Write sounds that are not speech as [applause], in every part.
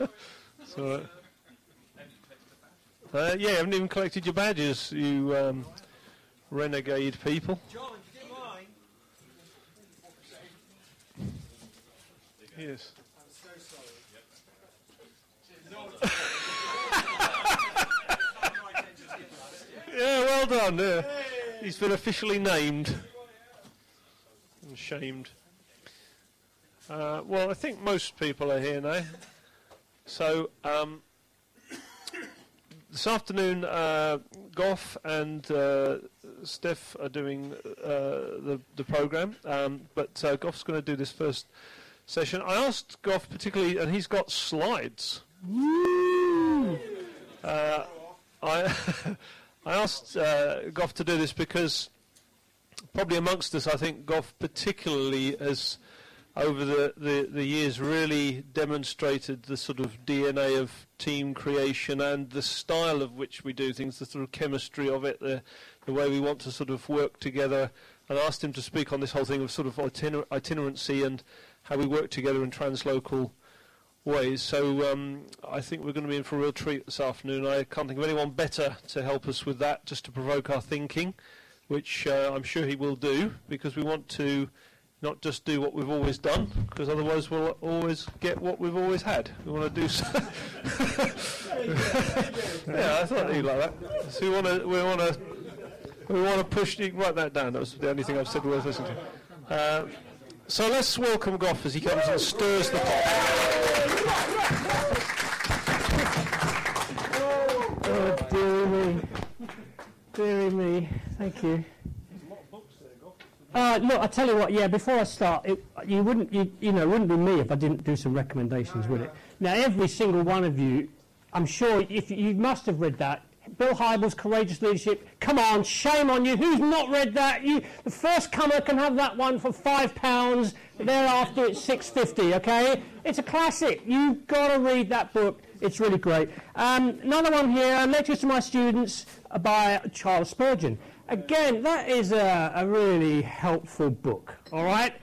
[laughs] so, uh, yeah, I haven't even collected your badges, you um, renegade people. John, do you mind? Yes. I'm so sorry. Yeah, well done. Yeah. He's been officially named and shamed. Uh, well, I think most people are here now. So, um, this afternoon, uh, Goff and uh, Steph are doing uh, the, the program, um, but uh, Goff's going to do this first session. I asked Goff particularly, and he's got slides. Uh, I, [laughs] I asked uh, Goff to do this because probably amongst us, I think Goff particularly has, over the, the, the years, really demonstrated the sort of DNA of team creation and the style of which we do things, the sort of chemistry of it, the, the way we want to sort of work together. And I asked him to speak on this whole thing of sort of itiner- itinerancy and how we work together in translocal ways. So um, I think we're going to be in for a real treat this afternoon. I can't think of anyone better to help us with that, just to provoke our thinking, which uh, I'm sure he will do, because we want to not just do what we've always done, because otherwise we'll always get what we've always had. We want to do. So [laughs] yeah, I thought you'd like that. So we want to. We want to. We want to push. You write that down. That was the only thing I've said worth listening to. Uh, so let's welcome Goff as he comes and stirs the pot. Oh, dearie me. Dearie me. Thank you. Uh, look, I tell you what. Yeah, before I start, it, you wouldn't, you, you know, it wouldn't be me if I didn't do some recommendations, would it? Now, every single one of you, I'm sure, if you must have read that. Bill Hybels' Courageous Leadership. Come on, shame on you. Who's not read that? You, the first comer can have that one for five pounds. Thereafter, it's six fifty. Okay, it's a classic. You've got to read that book. It's really great. Um, another one here, Lectures to My Students by Charles Spurgeon. Again, that is a, a really helpful book. All right,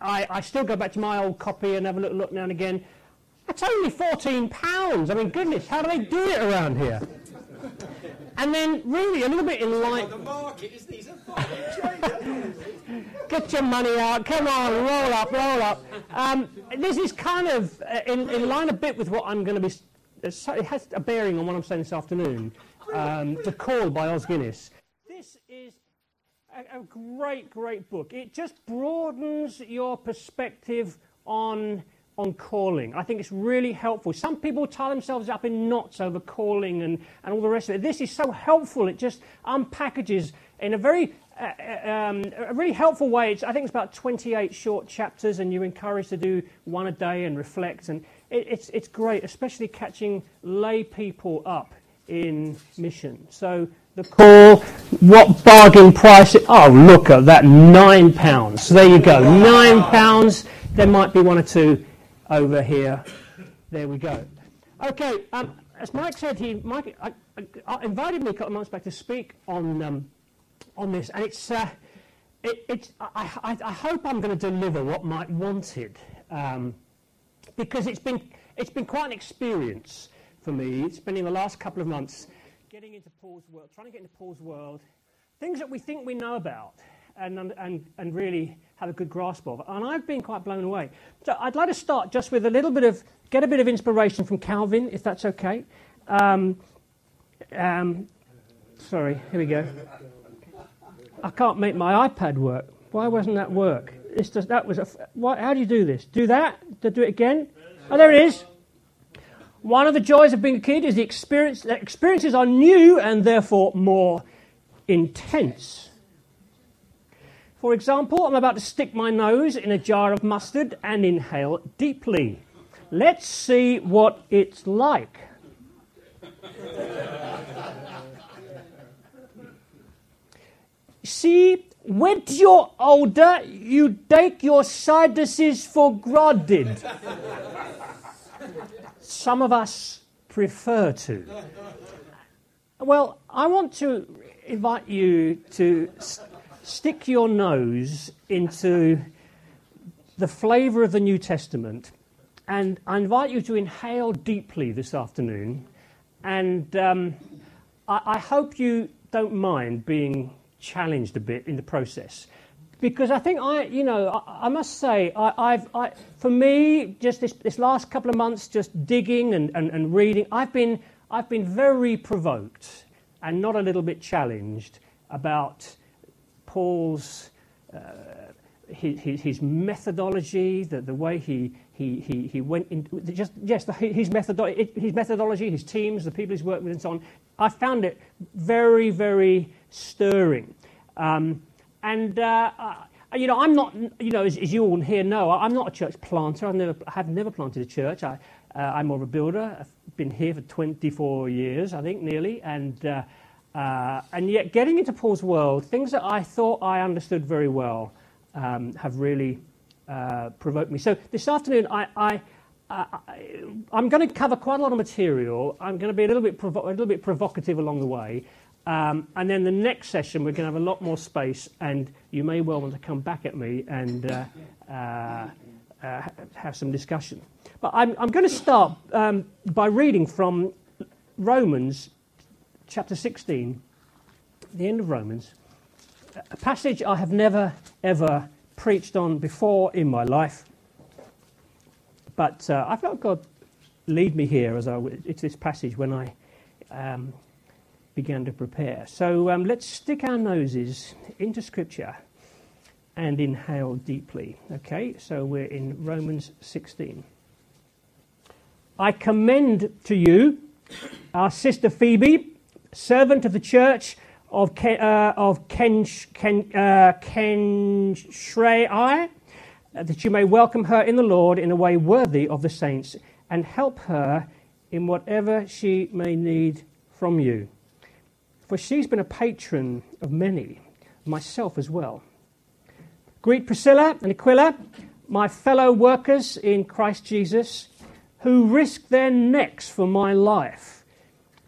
I, I still go back to my old copy and have a little look now and again. That's only fourteen pounds. I mean, goodness, how do they do it around here? And then, really, a little bit in line. The market is these are fucking traders. Get your money out. Come on, roll up, roll up. Um, this is kind of uh, in, in line a bit with what I'm going to be. uh, It has a bearing on what I'm saying this afternoon. Um, the Call by Os Guinness. A, a great, great book. It just broadens your perspective on on calling. I think it's really helpful. Some people tie themselves up in knots over calling and, and all the rest of it. This is so helpful. It just unpackages in a very uh, uh, um, a really helpful way. It's, I think it's about 28 short chapters, and you're encouraged to do one a day and reflect. And it, it's it's great, especially catching lay people up in mission. So the call, what bargain price? It, oh, look at that, nine pounds. So there you go, nine pounds. There might be one or two over here. There we go. Okay, um, as Mike said, he Mike I, I invited me a couple of months back to speak on um, on this, and it's. Uh, it, it's I, I, I hope I'm going to deliver what Mike wanted, um, because it's been it's been quite an experience for me. Spending the last couple of months getting into Paul's world, trying to get into Paul's world, things that we think we know about, and and and really have a good grasp of. And I've been quite blown away. So I'd like to start just with a little bit of get a bit of inspiration from Calvin, if that's okay. Um, um, sorry, here we go. I can't make my iPad work. Why wasn't that work? It's just, that was a, what, how do you do this? Do that? Do it again? Oh, there it is. One of the joys of being a kid is the experience. The experiences are new and therefore more intense. For example, I'm about to stick my nose in a jar of mustard and inhale deeply. Let's see what it's like. See, when you're older, you take your sinuses for granted. Some of us prefer to. Well, I want to invite you to s- stick your nose into the flavour of the New Testament and I invite you to inhale deeply this afternoon. And um, I, I hope you don't mind being challenged a bit in the process because I think I, you know, I, I must say, I, have I, for me, just this, this last couple of months, just digging and, and, and reading, I've been, I've been very provoked and not a little bit challenged about Paul's, uh, his, his, methodology, the, the way he, he, he, he went in, just, yes, his, methodo- his methodology, his teams, the people he's worked with, and so on. I found it very, very stirring. Um, and, uh, uh, you know, I'm not, you know, as, as, you all here know, I'm not a church planter. I've never, have never planted a church. I, uh, I'm more of a builder. I've been here for 24 years, I think, nearly. And, uh, uh, and yet, getting into Paul's world, things that I thought I understood very well um, have really uh, provoked me. So this afternoon, I, I uh, I'm going to cover quite a lot of material. I'm going to be a little bit, provo- a little bit provocative along the way. Um, and then the next session, we're going to have a lot more space, and you may well want to come back at me and uh, uh, uh, have some discussion. But I'm, I'm going to start um, by reading from Romans chapter 16, the end of Romans, a passage I have never, ever preached on before in my life. But I felt God lead me here as I, it's this passage when I um, began to prepare. So um, let's stick our noses into Scripture and inhale deeply. Okay, so we're in Romans 16. I commend to you our sister Phoebe, servant of the church of Ken, uh, of Ken, Ken, uh, Ken Shrei, that you may welcome her in the Lord in a way worthy of the saints and help her in whatever she may need from you for she's been a patron of many, myself as well. Greet Priscilla and Aquila, my fellow workers in Christ Jesus, who risked their necks for my life,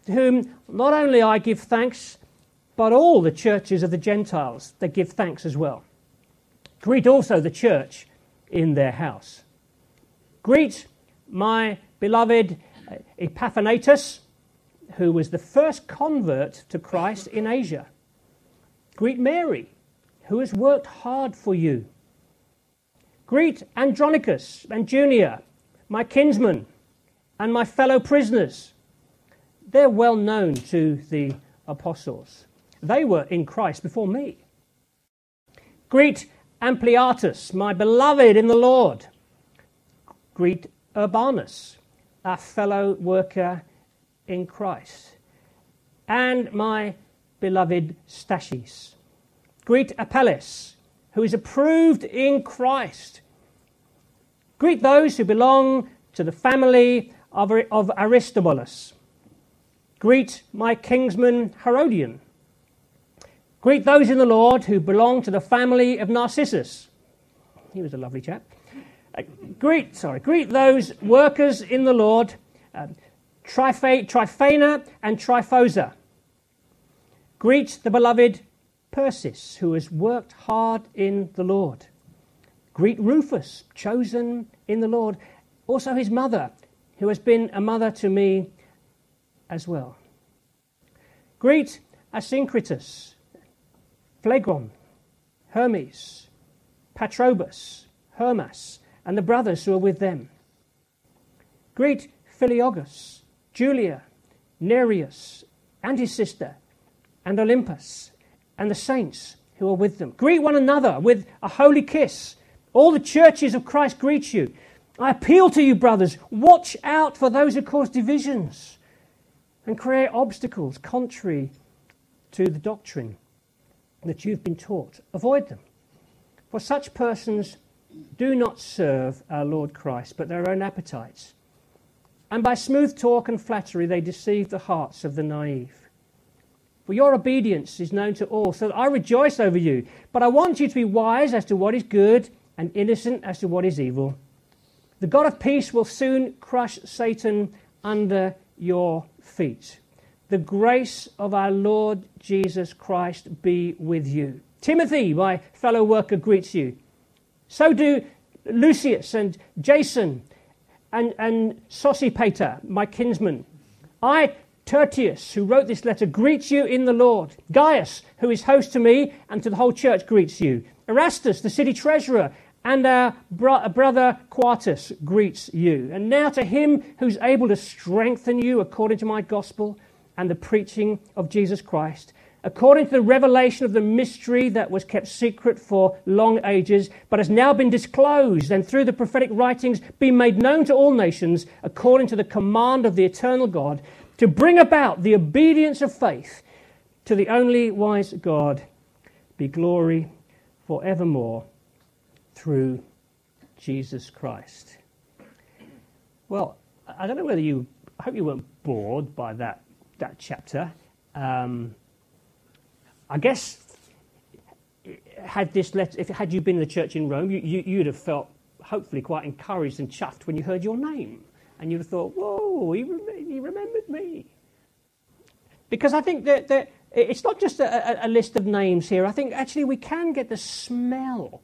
to whom not only I give thanks, but all the churches of the Gentiles, they give thanks as well. Greet also the church in their house. Greet my beloved uh, Epaphroditus, who was the first convert to Christ in Asia. Greet Mary, who has worked hard for you. Greet Andronicus and Junia, my kinsmen and my fellow prisoners. They're well known to the apostles. They were in Christ before me. Greet Ampliatus, my beloved in the Lord. Greet Urbanus, our fellow worker in Christ. And my beloved Stachys. Greet Apelles, who is approved in Christ. Greet those who belong to the family of, of Aristobulus. Greet my kinsman Herodion. Greet those in the Lord who belong to the family of Narcissus. He was a lovely chap. Uh, greet, sorry, greet those workers in the Lord. Um, Tripha- Tryphena and Tryphosa. Greet the beloved Persis, who has worked hard in the Lord. Greet Rufus, chosen in the Lord. Also his mother, who has been a mother to me as well. Greet Asyncritus, Phlegon, Hermes, Patrobas, Hermas, and the brothers who are with them. Greet Philologus, Julia, Nereus, and his sister, and Olympas, and the saints who are with them. Greet one another with a holy kiss. All the churches of Christ greet you. I appeal to you, brothers, watch out for those who cause divisions and create obstacles contrary to the doctrine that you've been taught. Avoid them. For such persons do not serve our Lord Christ, but their own appetites and by smooth talk and flattery they deceive the hearts of the naive. For your obedience is known to all, so I rejoice over you. But I want you to be wise as to what is good and innocent as to what is evil. The God of peace will soon crush Satan under your feet. The grace of our Lord Jesus Christ be with you. Timothy, my fellow worker, greets you. So do Lucius and Jason and, and Sosipater, my kinsman. I, Tertius, who wrote this letter, greet you in the Lord. Gaius, who is host to me and to the whole church, greets you. Erastus, the city treasurer, and our bro- brother Quartus greets you. And now to him who's able to strengthen you according to my gospel and the preaching of Jesus Christ, according to the revelation of the mystery that was kept secret for long ages, but has now been disclosed and through the prophetic writings been made known to all nations, according to the command of the eternal God, to bring about the obedience of faith to the only wise God, be glory forevermore through Jesus Christ. Well, I don't know whether you, I hope you weren't bored by that, that chapter. Um, I guess had this letter, if had you been in the church in Rome, you, you, you'd have felt hopefully quite encouraged and chuffed when you heard your name. And you'd have thought, whoa, he, rem- he remembered me. Because I think that, that it's not just a, a, list of names here. I think actually we can get the smell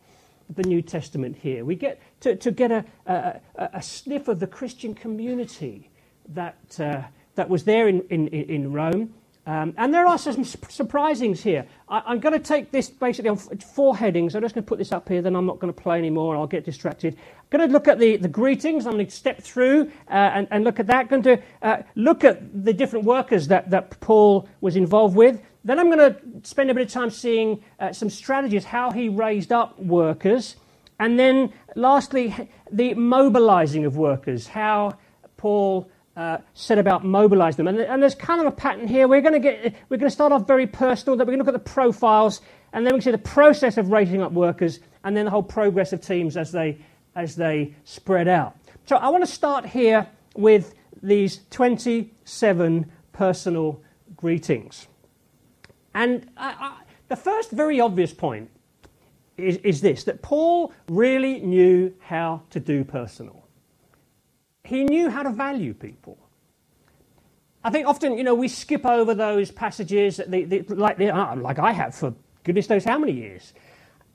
of the New Testament here. We get to, to get a, a, a sniff of the Christian community that, uh, that was there in, in, in Rome. Um, and there are some surprisings here. I, am going to take this basically on four headings. I'm just going to put this up here, then I'm not going to play anymore, and I'll get distracted. I'm going to look at the, the greetings. I'm going to step through uh, and, and, look at that. I'm going to uh, look at the different workers that, that Paul was involved with. Then I'm going to spend a bit of time seeing uh, some strategies, how he raised up workers. And then lastly, the mobilizing of workers, how Paul uh, said about mobilizing them. And, and, there's kind of a pattern here. We're going to get we're going to start off very personal. That we're going to look at the profiles, and then we can see the process of raising up workers, and then the whole progress of teams as they as they spread out. So I want to start here with these 27 personal greetings. And I, I, the first very obvious point is, is this that Paul really knew how to do personal. He knew how to value people. I think often, you know, we skip over those passages they, they, like, they, uh, like I have for goodness knows how many years.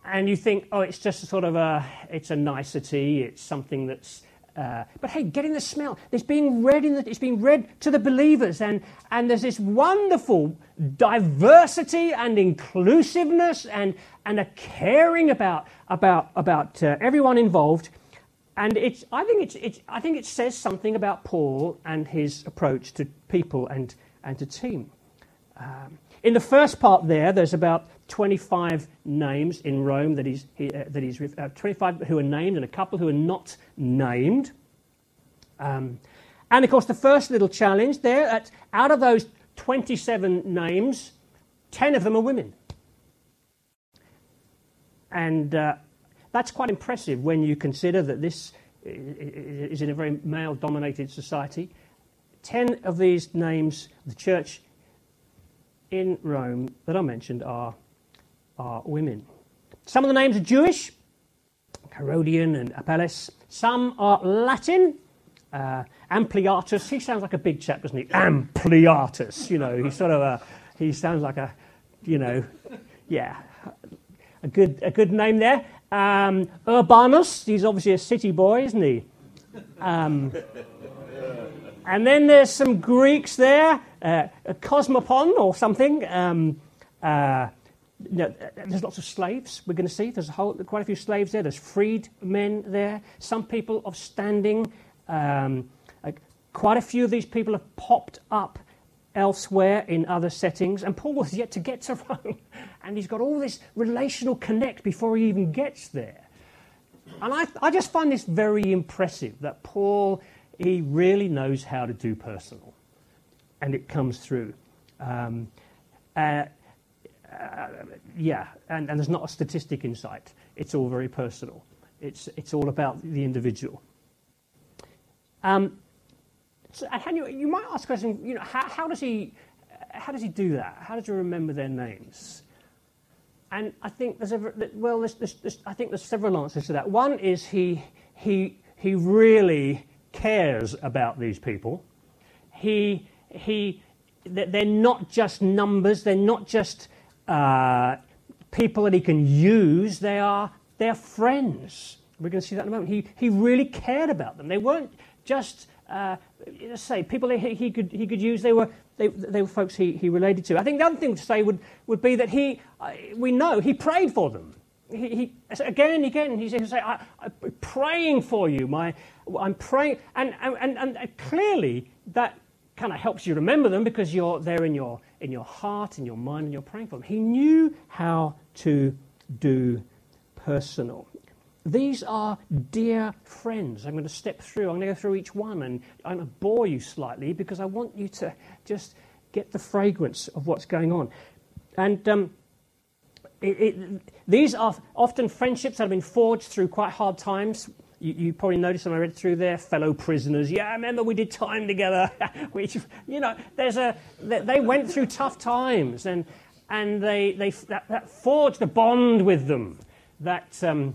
And you think, oh, it's just sort of a, it's a nicety, it's something that's uh, but hey, getting the smell. It's being read in the, it's being read to the believers, and, and there's this wonderful diversity and inclusiveness and, and a caring about, about, about uh, everyone involved. And it's, I, think it's, it's, I think it says something about Paul and his approach to people and, and to team. Um, in the first part there, there's about 25 names in Rome that he's, he, uh, that he's uh, 25 who are named and a couple who are not named. Um, and of course, the first little challenge there, that out of those 27 names, 10 of them are women. And uh, that's quite impressive when you consider that this is in a very male dominated society. 10 of these names, the church in Rome that I mentioned are are women. Some of the names are Jewish, Herodion and Apelles. Some are Latin. Uh, Ampliatus, he sounds like a big chap, doesn't he? Ampliatus, you know, he's sort of a, he sounds like a, you know, yeah, a good, a good name there. Um, Urbanus, he's obviously a city boy, isn't he? Um, and then there's some Greeks there, uh, Cosmopon or something. Um, uh, know, there's lots of slaves we're going to see. There's a whole, quite a few slaves there. There's freed men there. Some people of standing. Um, quite a few of these people have popped up elsewhere in other settings. And Paul was yet to get to [laughs] Rome. And he's got all this relational connect before he even gets there. And I, I just find this very impressive that Paul, he really knows how to do personal. And it comes through. Um, uh, uh, yeah, and, and there's not a statistic in sight. It's all very personal. It's, it's all about the individual. Um, so, and you, you might ask a question, you know, how, how, does he, how does he do that? How does he remember their names? And I think there's, a, well, there's, there's, there's, I think there's several answers to that. One is he, he, he really cares about these people. He, he, they're not just numbers, they're not just uh, people that he can use. They are, they're friends. We're going to see that in a moment. He, he really cared about them. They weren't just uh, say people he, he, could he could use. They were they, they were folks he, he related to. I think the other thing to say would, would be that he uh, we know he prayed for them. He, he again and again he said, I, am praying for you. My I'm praying, and and, and, and clearly that kind of helps you remember them because you're there in your in your heart, in your mind, and you're praying for them. He knew how to do personal. These are dear friends. I'm going to step through, I'm going to go through each one, and I'm going to bore you slightly because I want you to just get the fragrance of what's going on. And um, it, it, these are often friendships that have been forged through quite hard times. You, you, probably noticed when I read through there, fellow prisoners. Yeah, I remember we did time together. [laughs] Which, you know, there's a, they went through tough times, and, and they, they, that, that forged a bond with them that, um,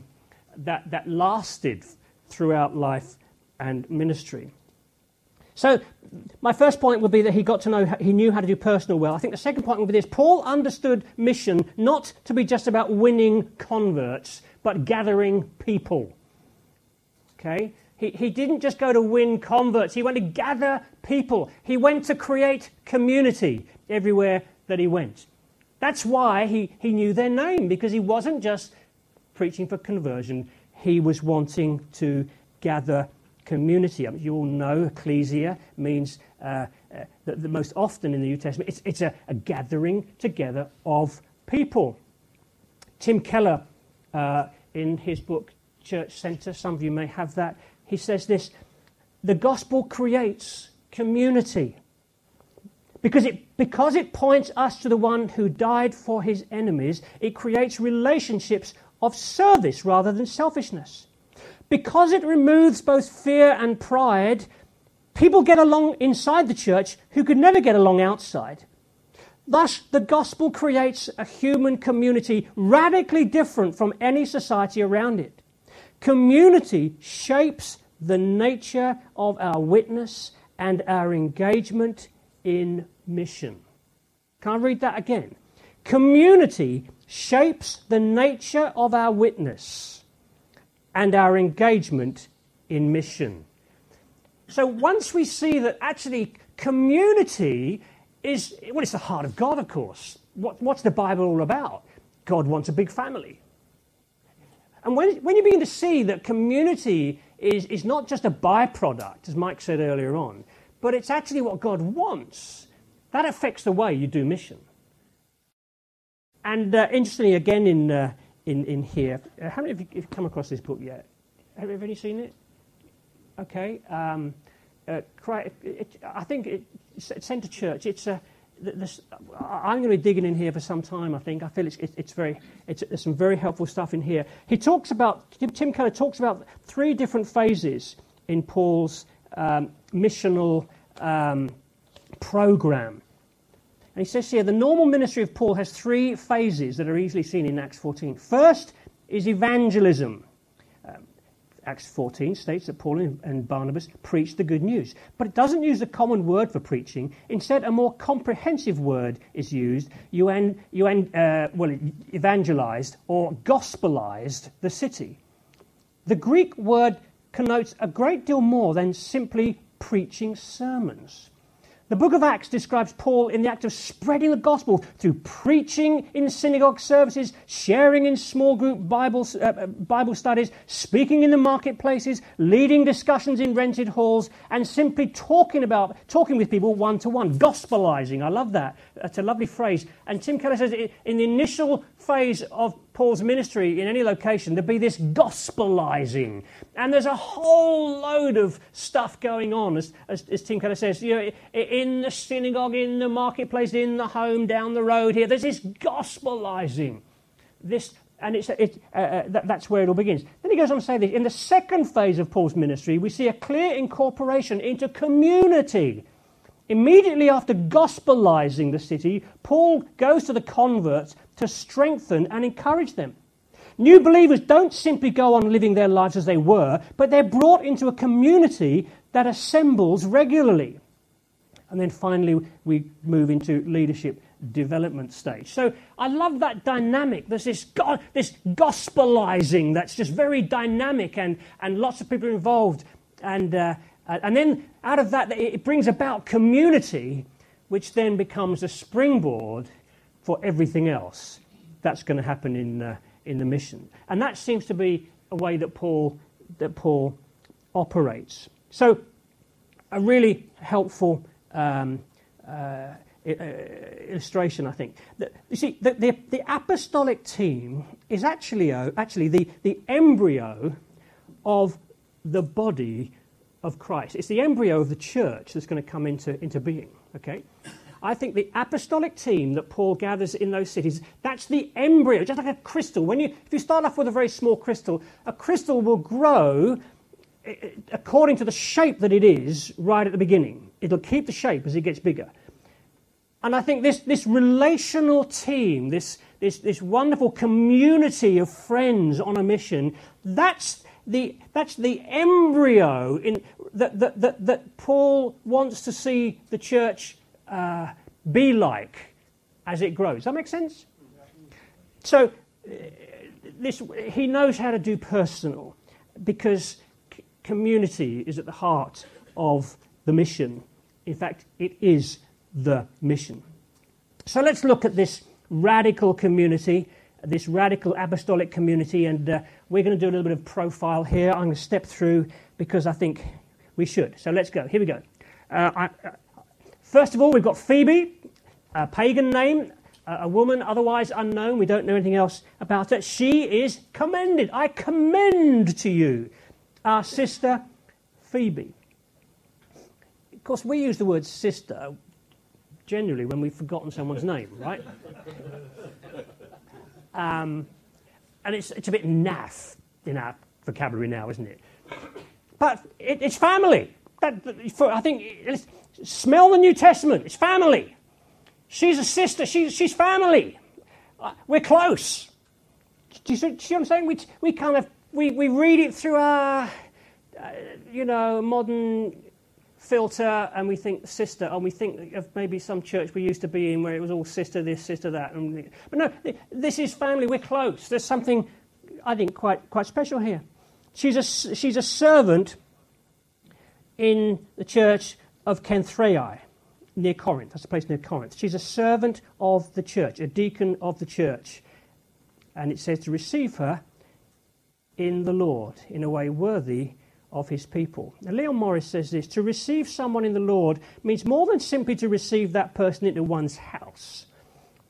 that, that lasted throughout life and ministry. So, my first point would be that he got to know, he knew how to do personal well. I think the second point would be this Paul understood mission not to be just about winning converts, but gathering people. Okay? He, he didn't just go to win converts, he went to gather people. He went to create community everywhere that he went. That's why he, he knew their name, because he wasn't just preaching for conversion, he was wanting to gather community. I mean, you all know ecclesia means uh, uh, that the most often in the New Testament it's, it's a, a, gathering together of people. Tim Keller, uh, in his book Church Center, some of you may have that, he says this the gospel creates community. Because it, because it points us to the one who died for his enemies, it creates relationships of service rather than selfishness. Because it removes both fear and pride, people get along inside the church who could never get along outside. Thus, the gospel creates a human community radically different from any society around it. Community shapes the nature of our witness and our engagement in mission. Can I read that again? Community shapes the nature of our witness and our engagement in mission. So once we see that actually community is, well, it's the heart of God, of course. What, what's the Bible all about? God wants a big family. And when, when you begin to see that community is, is not just a byproduct, as Mike said earlier on, but it's actually what God wants, that affects the way you do mission. And uh, interestingly, again in, uh, in, in here, uh, how many of you have come across this book yet? Have, have any seen it? Okay. Um, uh, I think it, Centre Church, it's a, this, I'm going to be digging in here for some time, I think. I feel it's, it's very, it's, there's some very helpful stuff in here. He talks about, Tim Keller talks about three different phases in Paul's um, missional um, program. And he says here the normal ministry of Paul has three phases that are easily seen in Acts 14. First is evangelism. Um, Acts 14 states that Paul and Barnabas preached the good news. But it doesn't use a common word for preaching. Instead, a more comprehensive word is used. You, en, you en, uh, well, evangelized or gospelized the city. The Greek word connotes a great deal more than simply preaching sermons. The book of Acts describes Paul in the act of spreading the gospel through preaching in synagogue services, sharing in small group Bible, uh, uh, Bible studies, speaking in the marketplaces, leading discussions in rented halls, and simply talking about talking with people one to one, gospelizing. I love that. That's a lovely phrase. And Tim Keller says in the initial phase of Paul's ministry in any location, there'd be this gospelizing. And there's a whole load of stuff going on, as, as, as Tim Keller says, you know, in the synagogue, in the marketplace, in the home, down the road here. There's this gospelizing. This, and it's, it, uh, uh, that, that's where it all begins. Then he goes on to say this in the second phase of Paul's ministry, we see a clear incorporation into community. Immediately after gospelizing the city, Paul goes to the converts to strengthen and encourage them. New believers don't simply go on living their lives as they were, but they're brought into a community that assembles regularly. And then finally, we move into leadership development stage. So I love that dynamic. There's this, go- this gospelizing that's just very dynamic, and, and lots of people involved. And, uh, and then out of that, it brings about community, which then becomes a springboard for everything else that's going to happen in, uh, in the mission. And that seems to be a way that Paul, that Paul operates. So, a really helpful um, uh, uh, illustration, I think. The- you see, the, the, the apostolic team is actually, uh, actually the, the embryo of the body of Christ. It's the embryo of the church that's going to come into, into being. Okay? I think the apostolic team that Paul gathers in those cities, that's the embryo, just like a crystal. When you, if you start off with a very small crystal, a crystal will grow eh, eh, according to the shape that it is right at the beginning. It'll keep the shape as it gets bigger. And I think this, this relational team, this, this, this wonderful community of friends on a mission, that's the, that's the embryo in, that, that, that, that Paul wants to see the church uh, be like as it grows. Does that make sense? So, uh, this, he knows how to do personal because c- community is at the heart of the mission. In fact, it is the mission. So let's look at this radical community, this radical apostolic community, and uh, we're going to do a little bit of profile here. I'm going to step through because I think we should. So let's go. Here we go. Uh, I, uh, first of all, we've got Phoebe, a pagan name, a woman otherwise unknown. We don't know anything else about her. She is commended. I commend to you our sister Phoebe. Of course, we use the word sister generally when we've forgotten someone's name, right? Um, and it's, it's a bit naff in our vocabulary now, isn't it? But it, it's family. That, for, I think, smell the New Testament. It's family. She's a sister. She's, she's family. Uh, We're close. Do you see, see what I'm saying? We, we kind of we, we read it through our, uh, you know, modern filter, and we think sister, and we think of maybe some church we used to be in where it was all sister this, sister that. And, but no, this is family. We're close. There's something, I think, quite quite special here. She's a she's a servant in the church of Cenchreae near Corinth. That's a place near Corinth. She's a servant of the church, a deacon of the church. And it says to receive her in the Lord in a way worthy of his people. Now, Leon Morris says this to receive someone in the Lord means more than simply to receive that person into one's house.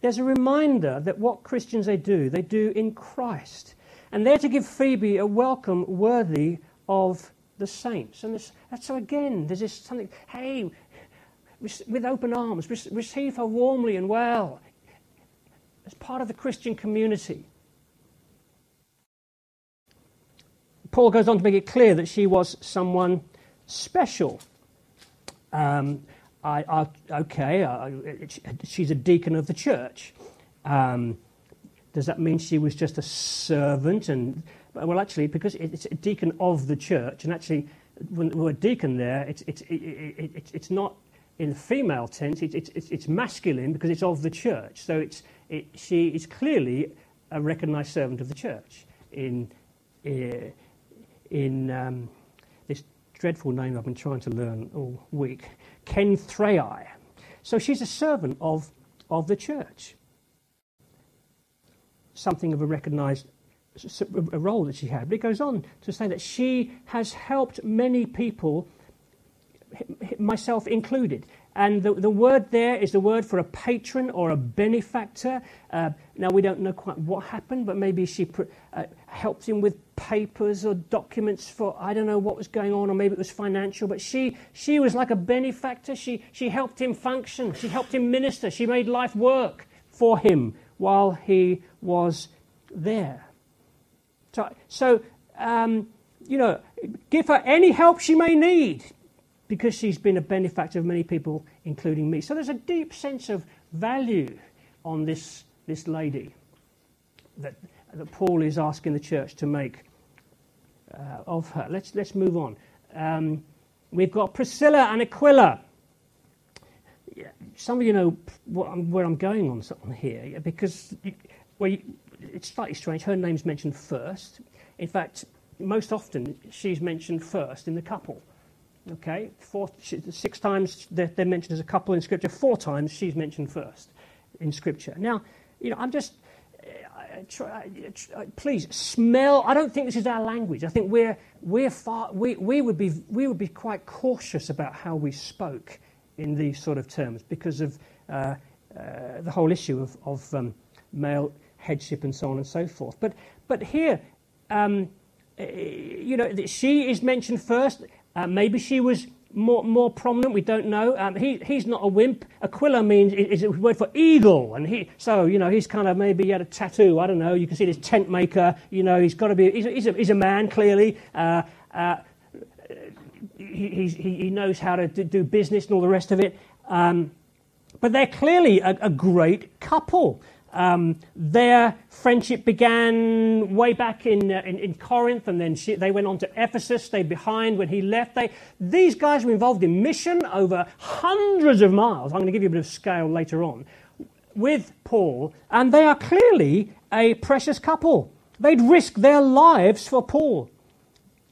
There's a reminder that what Christians they do, they do in Christ. And they're to give Phoebe a welcome worthy of the saints. And this, that's so again, there's this something, hey, with open arms, receive her warmly and well as part of the Christian community. Paul goes on to make it clear that she was someone special. Um, I, I, okay, I, she's a deacon of the church. Um, does that mean she was just a servant? And well, actually, because it's a deacon of the church, and actually, when word deacon there, it's it's it, it, it, it's not in the female tense. It's it's it's masculine because it's of the church. So it's it, she is clearly a recognised servant of the church in uh, in um, this dreadful name I've been trying to learn all week, Cenchreae. So she's a servant of of the church something of a recognized role that she had. But it goes on to say that she has helped many people, myself included. And the, the word there is the word for a patron or a benefactor. Uh, now, we don't know quite what happened, but maybe she pr- uh, helped him with papers or documents for, I don't know what was going on, or maybe it was financial. But she, she was like a benefactor. She, she helped him function, she helped him minister, she made life work for him while he was there. So, um, you know, give her any help she may need because she's been a benefactor of many people, including me. So there's a deep sense of value on this, this lady that, that Paul is asking the church to make uh, of her. Let's, let's move on. Um, we've got Priscilla and Aquila. Some of you know what I'm, where I'm going on something here because you, well, you, it's slightly strange. Her name's mentioned first. In fact, most often she's mentioned first in the couple. Okay, four, six times they're, they're mentioned as a couple in Scripture. Four times she's mentioned first in Scripture. Now, you know, I'm just uh, try, uh, please smell. I don't think this is our language. I think we're we're far we, we would be we would be quite cautious about how we spoke in these sort of terms because of uh, uh, the whole issue of, of um, male headship and so on and so forth. But but here, um, uh, you know, she is mentioned first. Uh, maybe she was more, more prominent. We don't know. Um, he, he's not a wimp. Aquila means is a word for eagle, and he so you know he's kind of maybe he had a tattoo. I don't know. You can see this tent maker. You know he's got to be. He's a, he's a, he's a man clearly. Uh, uh, he, he, he knows how to do business and all the rest of it. Um, but they're clearly a, a great couple. Um, their friendship began way back in, uh, in, in, Corinth, and then she, they went on to Ephesus, stayed behind when he left. They, these guys were involved in mission over hundreds of miles. I'm going to give you a bit of scale later on with Paul, and they are clearly a precious couple. They'd risk their lives for Paul.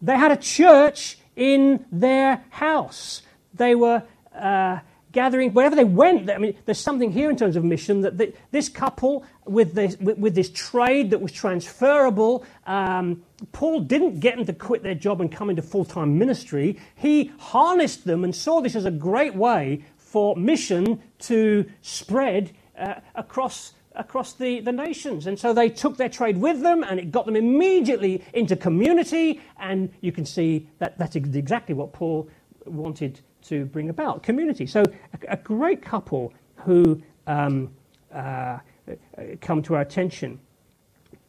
They had a church in their house. They were. Uh, gathering, wherever they went, I mean, there's something here in terms of mission that the, this couple with this, with, with, this trade that was transferable, um, Paul didn't get them to quit their job and come into full time ministry. He harnessed them and saw this as a great way for mission to spread uh, across across the, the nations. And so they took their trade with them and it got them immediately into community. And you can see that that's exactly what Paul wanted to bring about community. So, a, a great couple who um, uh, come to our attention.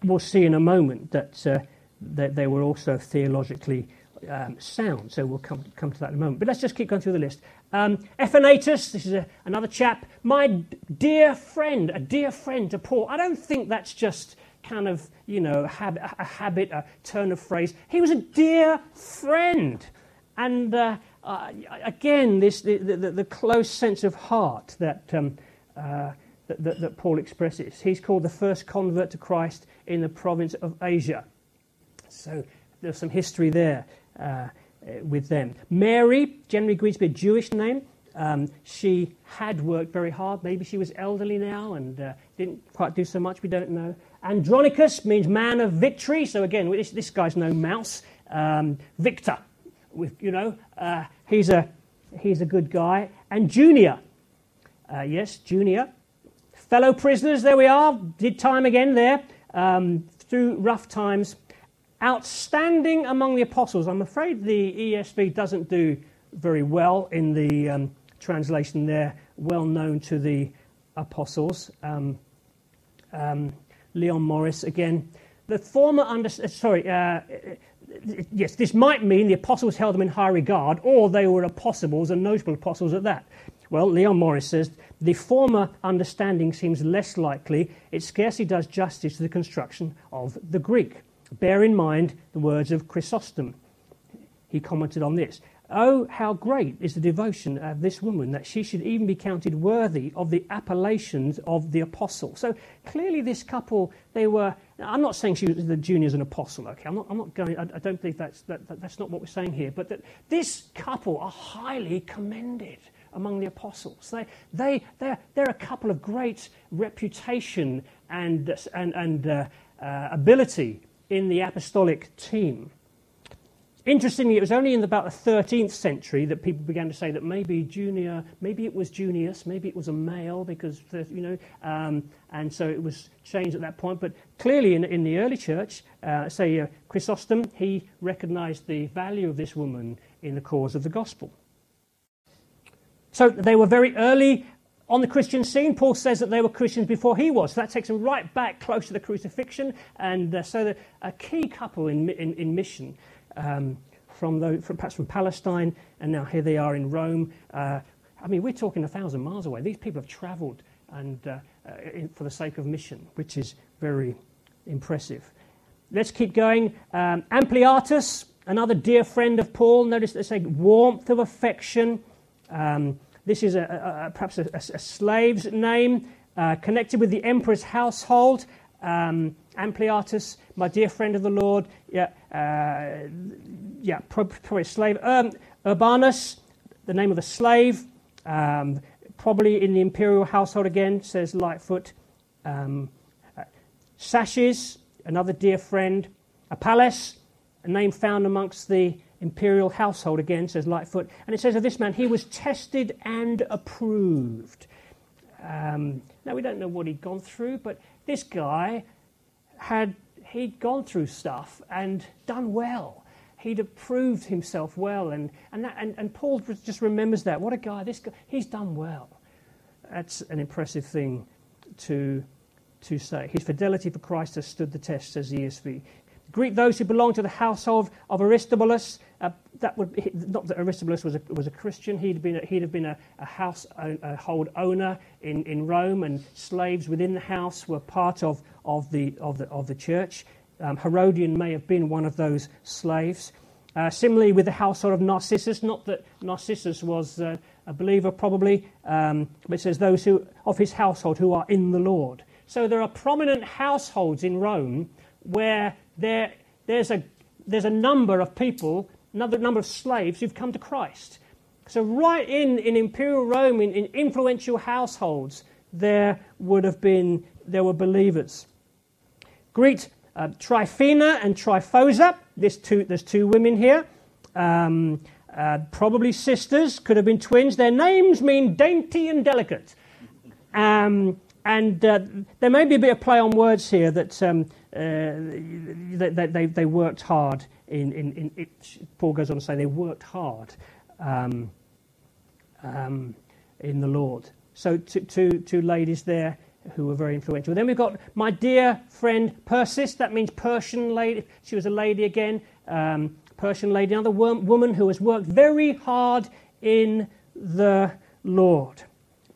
We'll see in a moment that, uh, that they were also theologically um, sound. So we'll come, come to that in a moment. But let's just keep going through the list. Um, Ephratus, this is a, another chap, my dear friend, a dear friend to Paul. I don't think that's just kind of, you know, hab- a habit, a turn of phrase. He was a dear friend. And uh, uh, again, this, the, the, the, close sense of heart that, um, uh, that, that, that, Paul expresses. He's called the first convert to Christ in the province of Asia. So there's some history there uh, with them. Mary, generally agreed to be a Jewish name. Um, she had worked very hard. Maybe she was elderly now and uh, didn't quite do so much. We don't know. Andronicus means man of victory. So again, this, this guy's no mouse. Um, Victor, with, you know, uh, he's, a, he's a good guy. And Junia, uh, yes, Junia. Fellow prisoners, there we are, did time again there, um, through rough times. Outstanding among the apostles. I'm afraid the ESV doesn't do very well in the um, translation there, well known to the apostles. Um, um Leon Morris again. The former under, sorry, uh, yes, this might mean the apostles held them in high regard, or they were apostles and notable apostles at that. Well, Leon Morris says the former understanding seems less likely. It scarcely does justice to the construction of the Greek. Bear in mind the words of Chrysostom. He commented on this. Oh, how great is the devotion of this woman that she should even be counted worthy of the appellations of the apostle. So clearly, this couple, they were. I'm not saying she was the junior as an apostle, okay? I'm not, I'm not going. I, I don't believe that's, that, that, that's not what we're saying here. But that this couple are highly commended among the apostles. They, they, they're, they're a couple of great reputation and, and, and uh, uh, ability in the apostolic team. Interestingly, it was only in about the 13th century that people began to say that maybe Junia, maybe it was Junius, maybe it was a male, because, you know, um, and so it was changed at that point. But clearly, in, in the early church, uh, say uh, Chrysostom, he recognized the value of this woman in the cause of the gospel. So they were very early on the Christian scene. Paul says that they were Christians before he was. So that takes them right back close to the crucifixion. And uh, so a key couple in, in, in mission um, from, the, from, perhaps from Palestine, and now here they are in Rome. Uh, I mean, we're talking a thousand miles away. These people have travelled and uh, uh, in, for the sake of mission, which is very impressive. Let's keep going. Um, Ampliatus, another dear friend of Paul. Notice they say warmth of affection. Um, this is a, a, perhaps a, a, slave's name, uh, connected with the emperor's household. um, Ampliatus, my dear friend of the Lord, yeah, uh, yeah, probably a slave. Um, Urbanus, the name of the slave, um, probably in the imperial household again, says Lightfoot. Um, uh, Stachys, another dear friend. Apelles, a name found amongst the imperial household again, says Lightfoot. And it says of this man, he was tested and approved. Um, now, we don't know what he'd gone through, but this guy had he'd gone through stuff and done well. He'd approved himself well, and, and, that, and, and Paul just remembers that. What a guy! This guy, he's done well. That's an impressive thing to, to say. His fidelity for Christ has stood the test, says the ESV. Greet those who belong to the household of Aristobulus. Uh, that would not that Aristobulus was a, was a Christian. He'd been a, he'd have been a, a household owner in, in Rome, and slaves within the house were part of, of the of the of the church. Um, Herodion may have been one of those slaves. Uh, similarly, with the household of Narcissus, not that Narcissus was uh, a believer, probably, um, but it says those who of his household who are in the Lord. So there are prominent households in Rome where there, there's, a, there's a number of people, another number of slaves who've come to Christ. So, right in, in imperial Rome, in, in influential households, there would have been, there were believers. Greet uh, Tryphena and Tryphosa. There's two, there's two women here. Um, uh, probably sisters, could have been twins. Their names mean dainty and delicate. Um, and uh, there may be a bit of play on words here that um, they, they, they, worked hard in, in, in it, Paul goes on to say they worked hard um, um, in the Lord. So two, two, two ladies there who were very influential. Then we've got my dear friend Persis, that means Persian lady. She was a lady again, um, Persian lady, another woman who has worked very hard in the Lord.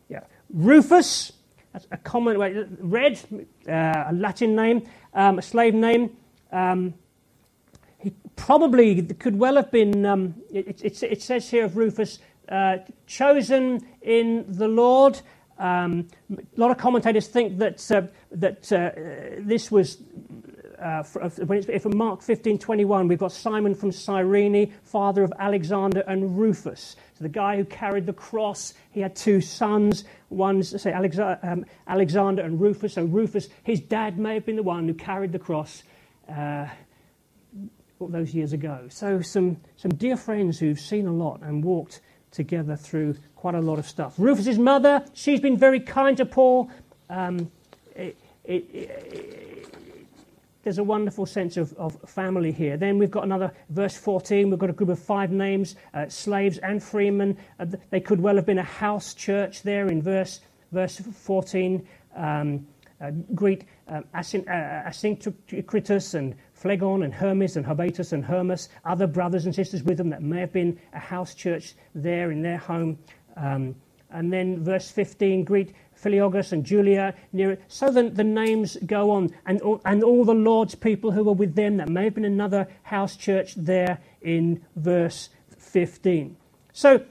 Yeah. Rufus, that's a common, red, uh, a Latin name um, a slave name. Um, he probably could well have been, um, it, it, it, says here of Rufus, uh, chosen in the Lord. Um, a lot of commentators think that, uh, that uh, this was uh, it's, from Mark 15:21, we've got Simon from Cyrene, father of Alexander and Rufus. So the guy who carried the cross, he had two sons. One's say um, Alexander and Rufus. So Rufus, his dad may have been the one who carried the cross uh, all those years ago. So some some dear friends who've seen a lot and walked together through quite a lot of stuff. Rufus's mother, she's been very kind to Paul. Um, it, it, it, there's a wonderful sense of, of family here. Then we've got another, verse 14, we've got a group of five names, uh, slaves and freemen. Uh, they could well have been a house church there in verse, verse 14. Um, uh, greet um, Asyncritus and Phlegon and Hermes and Herbatus and Hermas, other brothers and sisters with them that may have been a house church there in their home. Um, and then verse 15, greet Philologus and Julia, Nereus. So the, the names go on, and all, and all the Lord's people who were with them. That may have been another house church there in verse 15. So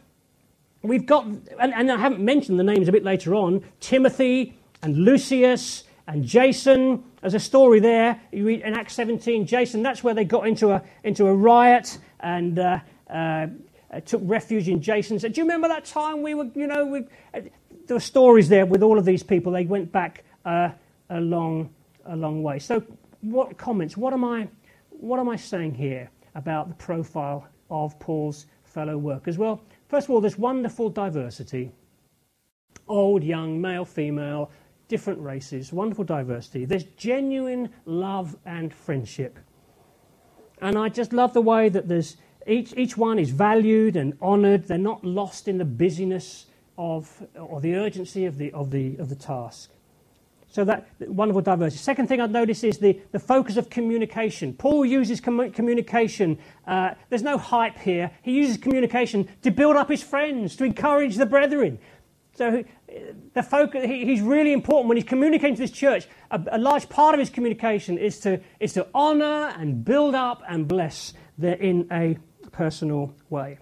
we've got, and, and I haven't mentioned the names a bit later on Timothy and Lucius and Jason. There's a story there. You read in Acts 17, Jason, that's where they got into a, into a riot and uh, uh, took refuge in Jason. Said, Do you remember that time we were, you know, we, there were stories there with all of these people. They went back uh, a long, a long way. So, what comments? What am I, what am I saying here about the profile of Paul's fellow workers? Well, first of all, there's wonderful diversity. Old, young, male, female, different races, wonderful diversity. There's genuine love and friendship. And I just love the way that there's each, each one is valued and honoured. They're not lost in the busyness of, or the urgency of the, of the, of the task. So that wonderful diversity. Second thing I'd notice is the, the focus of communication. Paul uses com- communication. Uh, there's no hype here. He uses communication to build up his friends, to encourage the brethren. So the focus, he, he's really important when he's communicating to this church. A, a, large part of his communication is to, is to honour and build up and bless them in a personal way.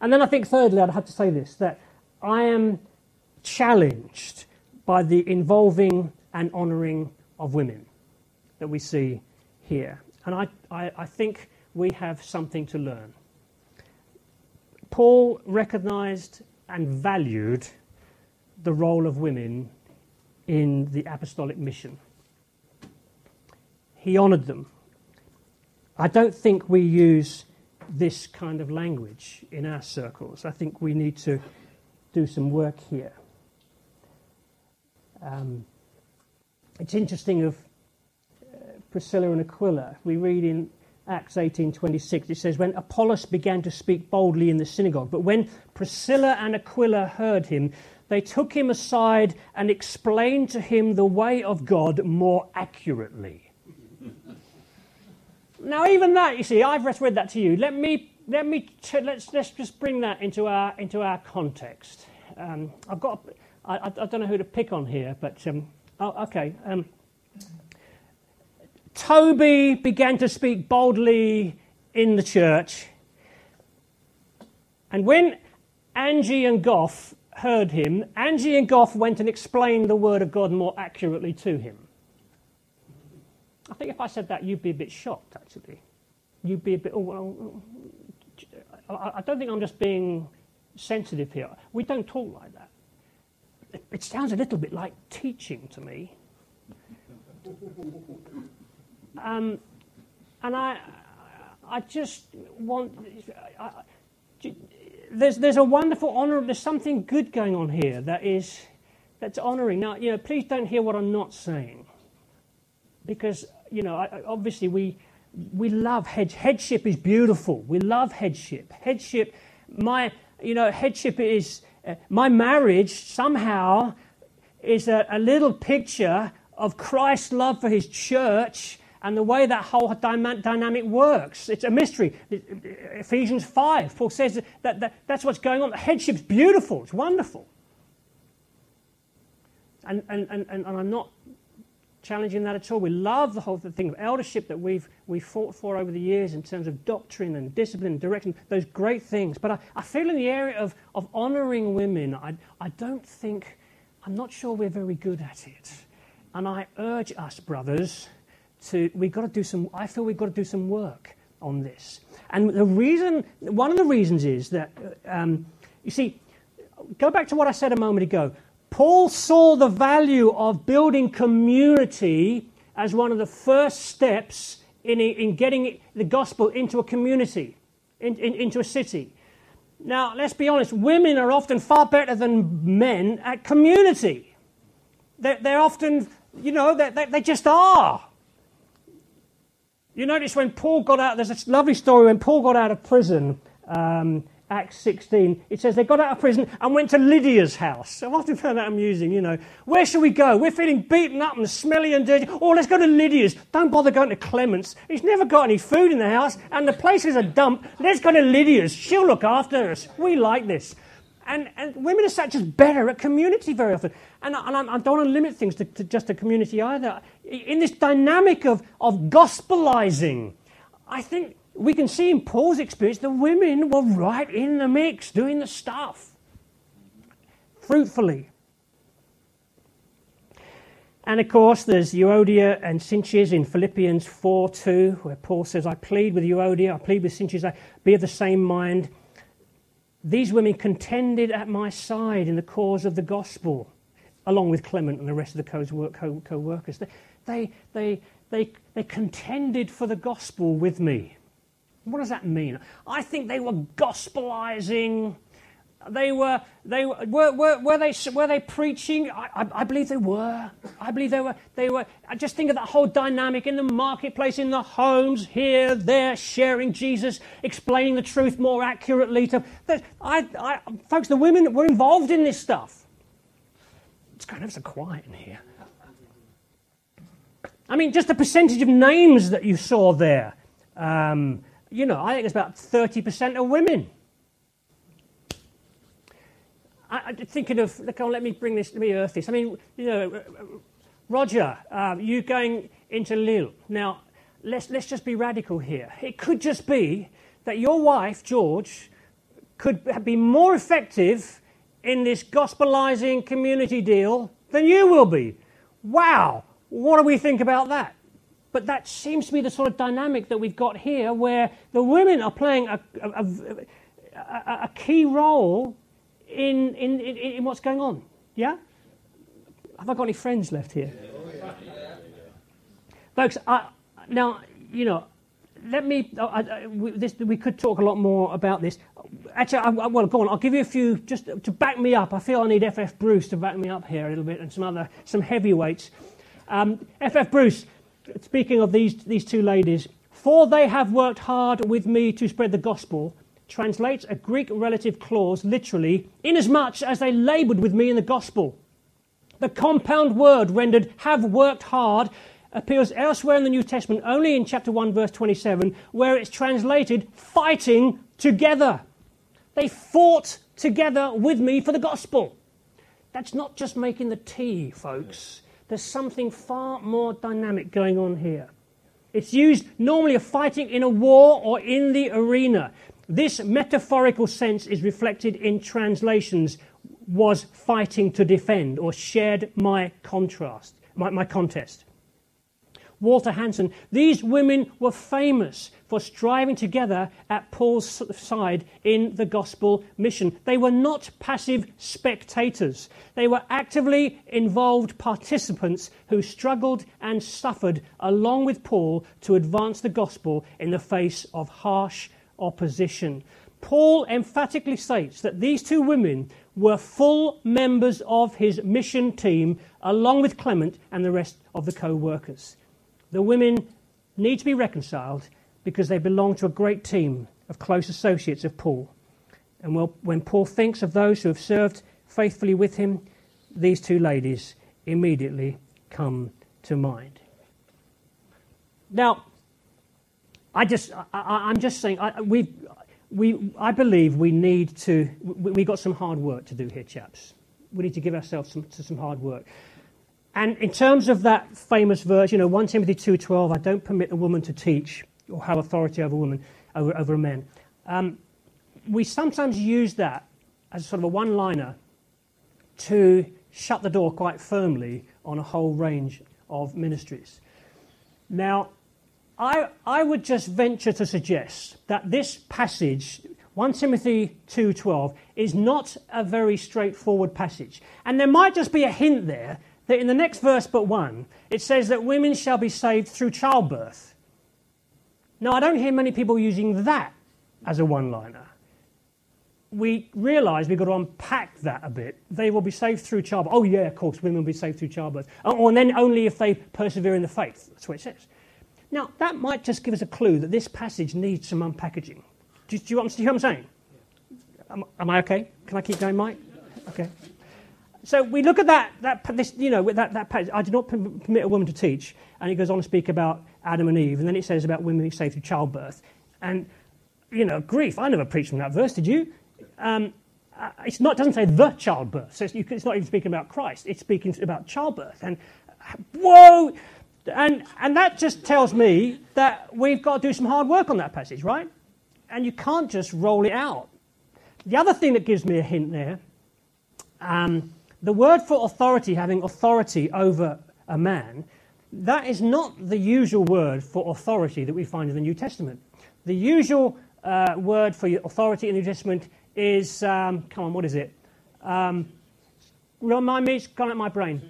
And then I think, thirdly, I'd have to say this that I am challenged by the involving and honouring of women that we see here. And I, I, I think we have something to learn. Paul recognized and valued the role of women in the apostolic mission. He honored them. I don't think we use this kind of language in our circles. I think we need to do some work here. Um, it's interesting of uh, Priscilla and Aquila. We read in Acts 18:26 it says when Apollos began to speak boldly in the synagogue but when Priscilla and Aquila heard him they took him aside and explained to him the way of God more accurately. Now even that you see I've just read that to you. Let me let me t- let's let's just bring that into our into our context. Um, I've got I, I, don't know who to pick on here but um, oh, okay um, Toby began to speak boldly in the church. And when Angie and Goff heard him, Angie and Goff went and explained the word of God more accurately to him. I think if I said that, you'd be a bit shocked, actually. You'd be a bit, oh, well, I don't think I'm just being sensitive here. We don't talk like that. It sounds a little bit like teaching to me. Um, and I, I just want. I, there's, there's a wonderful honor. There's something good going on here that is that's honoring. Now, you know, please don't hear what I'm not saying, because you know, obviously we we love head, headship is beautiful. We love headship. Headship, my you know, headship is uh, my marriage somehow is a, a little picture of Christ's love for His church and the way that whole dynamic works. It's a mystery. Ephesians 5, Paul says that, that that's what's going on. The headship's beautiful, it's wonderful. And, and, and, and I'm not challenging that at all. We love the whole thing of eldership that we've, we've fought for over the years in terms of doctrine and discipline and direction, those great things. But I, I feel in the area of, of honouring women, I, I don't think, I'm not sure we're very good at it. And I urge us, brothers, to, we've got to do some, I feel we've got to do some work on this. And the reason, one of the reasons is that, um, you see, go back to what I said a moment ago. Paul saw the value of building community as one of the first steps in, in getting the gospel into a community, in, in, into a city. Now, let's be honest, women are often far better than men at community. They're, they're often, you know, they, they just are. You notice when Paul got out, there's a lovely story when Paul got out of prison, um, Acts 16, it says they got out of prison and went to Lydia's house. I've often found that amusing, you know. Where shall we go? We're feeling beaten up and smelly and dirty. Oh, let's go to Lydia's. Don't bother going to Clement's. He's never got any food in the house and the place is a dump. Let's go to Lydia's. She'll look after us. We like this. And, and women are such as better at community very often. And, I, and I, don't want to limit things to, to just a community either. In this dynamic of, of gospelizing, I think we can see in Paul's experience the women were right in the mix, doing the stuff fruitfully. And of course, there's Euodia and Syntyche in Philippians 4 2, where Paul says, I plead with Euodia, I plead with Syntyche, I be of the same mind. These women contended at my side in the cause of the gospel, along with Clement and the rest of the co workers. They, they, they, they, they contended for the gospel with me. What does that mean? I think they were gospelizing they were, they were, were, were, they, were they preaching? I, I, I, believe they were. I believe they were, they were. I just think of that whole dynamic in the marketplace, in the homes, here, there, sharing Jesus, explaining the truth more accurately. To, I, I, folks, the women were involved in this stuff. It's kind of so quiet in here. I mean, just the percentage of names that you saw there. Um, you know, I think it's about 30% of women. I, am thinking of, look, on, let me bring this, let me earth this. I mean, you know, Roger, um, you going into Lille. Now, let's, let's just be radical here. It could just be that your wife, George, could be more effective in this gospelizing community deal than you will be. Wow, What do we think about that? But that seems to be the sort of dynamic that we've got here where the women are playing a, a, a, a key role in, in, in, in, what's going on. Yeah? Have I got any friends left here? Folks, I, now, you know, let me, I, I, we, this, we could talk a lot more about this. Actually, I, well, go on, I'll give you a few just to back me up. I feel I need F.F. Bruce to back me up here a little bit and some other, some heavyweights. Um, F.F. Bruce, speaking of these, these two ladies, for they have worked hard with me to spread the gospel, translates a Greek relative clause literally, inasmuch as they laboured with me in the gospel. The compound word rendered have worked hard appears elsewhere in the New Testament only in chapter 1, verse 27, where it's translated fighting together. They fought together with me for the gospel. That's not just making the tea, folks. There's something far more dynamic going on here. It's used normally of fighting in a war or in the arena. This metaphorical sense is reflected in translations was fighting to defend or shared my contrast, my, my contest. Walter Hansen. These women were famous for striving together at Paul's side in the gospel mission. They were not passive spectators, they were actively involved participants who struggled and suffered along with Paul to advance the gospel in the face of harsh opposition. Paul emphatically states that these two women were full members of his mission team, along with Clement and the rest of the co workers. The women need to be reconciled because they belong to a great team of close associates of Paul. And when Paul thinks of those who have served faithfully with him, these two ladies immediately come to mind. Now, I just, I, am just saying, I, we, we, I believe we need to, we, we got some hard work to do here, chaps. We need to give ourselves some, to some hard work. And in terms of that famous verse, you know, 1 Timothy 2.12, I don't permit a woman to teach or have authority over a woman, over, over a man. Um, we sometimes use that as sort of a one-liner to shut the door quite firmly on a whole range of ministries. Now, I, I would just venture to suggest that this passage, 1 Timothy 2.12, is not a very straightforward passage. And there might just be a hint there that in the next verse but one, it says that women shall be saved through childbirth. Now, I don't hear many people using that as a one liner. We realise we've got to unpack that a bit. They will be saved through childbirth. Oh, yeah, of course, women will be saved through childbirth. Oh, and then only if they persevere in the faith. That's what it says. Now, that might just give us a clue that this passage needs some unpackaging. Do, do, you, do you hear what I'm saying? Am, am I okay? Can I keep going, Mike? Okay. So we look at that, that this, you know, that, that passage, I did not permit a woman to teach, and it goes on to speak about Adam and Eve, and then it says about women being saved through childbirth. And, you know, grief, I never preached from that verse, did you? Um, uh, it's not, it doesn't say the childbirth, so it's, it's not even speaking about Christ, it's speaking about childbirth. And, whoa! And, and that just tells me that we've got to do some hard work on that passage, right? And you can't just roll it out. The other thing that gives me a hint there, um, the word for authority, having authority over a man, that is not the usual word for authority that we find in the New Testament. The usual uh, word for authority in the New Testament is, um, come on, what is it? Um, remind me, it's gone out my brain.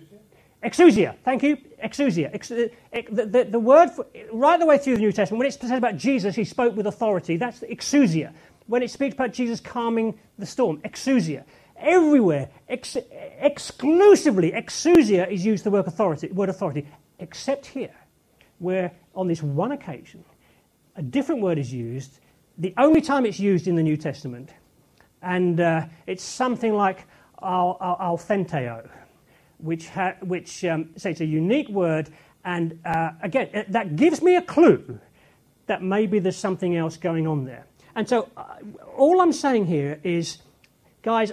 Exousia, thank you. Exousia. Ex- uh, the, the, the, word, for, right the way through the New Testament, when it says about Jesus, he spoke with authority. That's exousia. When it speaks about Jesus calming the storm, exousia everywhere, ex- exclusively, exousia is used the word authority, word authority, except here, where on this one occasion, a different word is used, the only time it's used in the New Testament, and uh, it's something like al- al- which, ha- which um, it's a unique word, and uh, again, that gives me a clue that maybe there's something else going on there. And so, uh, all I'm saying here is, guys,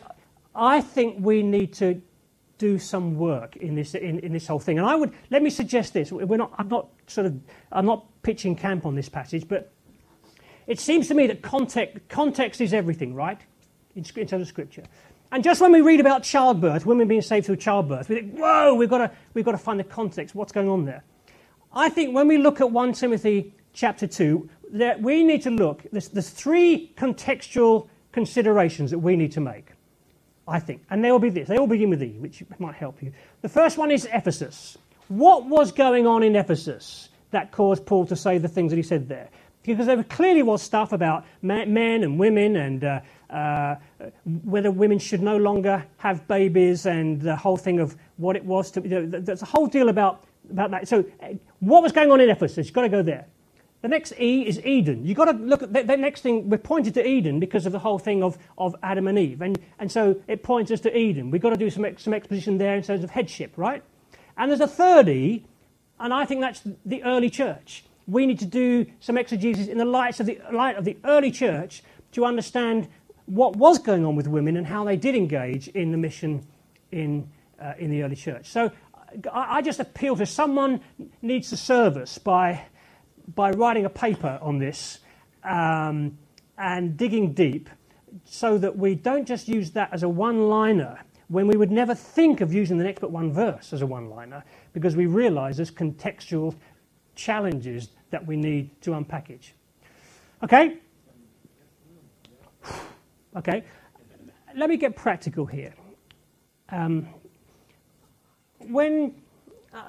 I think we need to do some work in this, in, in this whole thing. And I would, let me suggest this. We're not, I'm not sort of, I'm not pitching camp on this passage, but it seems to me that context, context is everything, right? In, in terms of scripture. And just when we read about childbirth, women being saved through childbirth, we think, whoa, we've got to, we've got to find the context, what's going on there. I think when we look at 1 Timothy chapter 2, that we need to look, there's, there's three contextual considerations that we need to make, I think. And they will be this. They all begin with E, which might help you. The first one is Ephesus. What was going on in Ephesus that caused Paul to say the things that he said there? Because there clearly was stuff about men and women and uh, uh, whether women should no longer have babies and the whole thing of what it was to. You know, there's a whole deal about, about that. So, uh, what was going on in Ephesus? You've got to go there. The next E is Eden. You've got to look at the, the, next thing. We're pointed to Eden because of the whole thing of, of Adam and Eve. And, and so it points us to Eden. We've got to do some, some exposition there in terms of headship, right? And there's a third E, and I think that's the early church. We need to do some exegesis in the light of the, light of the early church to understand what was going on with women and how they did engage in the mission in, uh, in the early church. So I, I, just appeal to someone needs to serve us by, by writing a paper on this um, and digging deep so that we don't just use that as a one-liner when we would never think of using the next but one verse as a one-liner because we realize there's contextual challenges that we need to unpackage. Okay? Okay, let me get practical here. Um, when uh,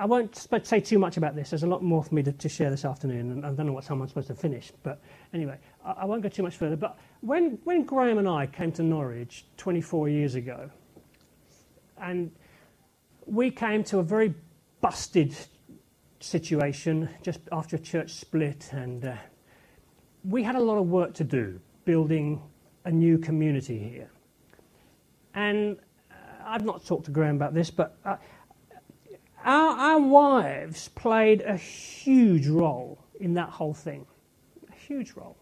I won't say too much about this. There's a lot more for me to, to, share this afternoon, and I don't know what time I'm supposed to finish. But anyway, I, I, won't go too much further. But when, when Graham and I came to Norwich 24 years ago, and we came to a very busted situation just after a church split, and uh, we had a lot of work to do building a new community here. And uh, I've not talked to Graham about this, but uh, our, our wives played a huge role in that whole thing. A huge role.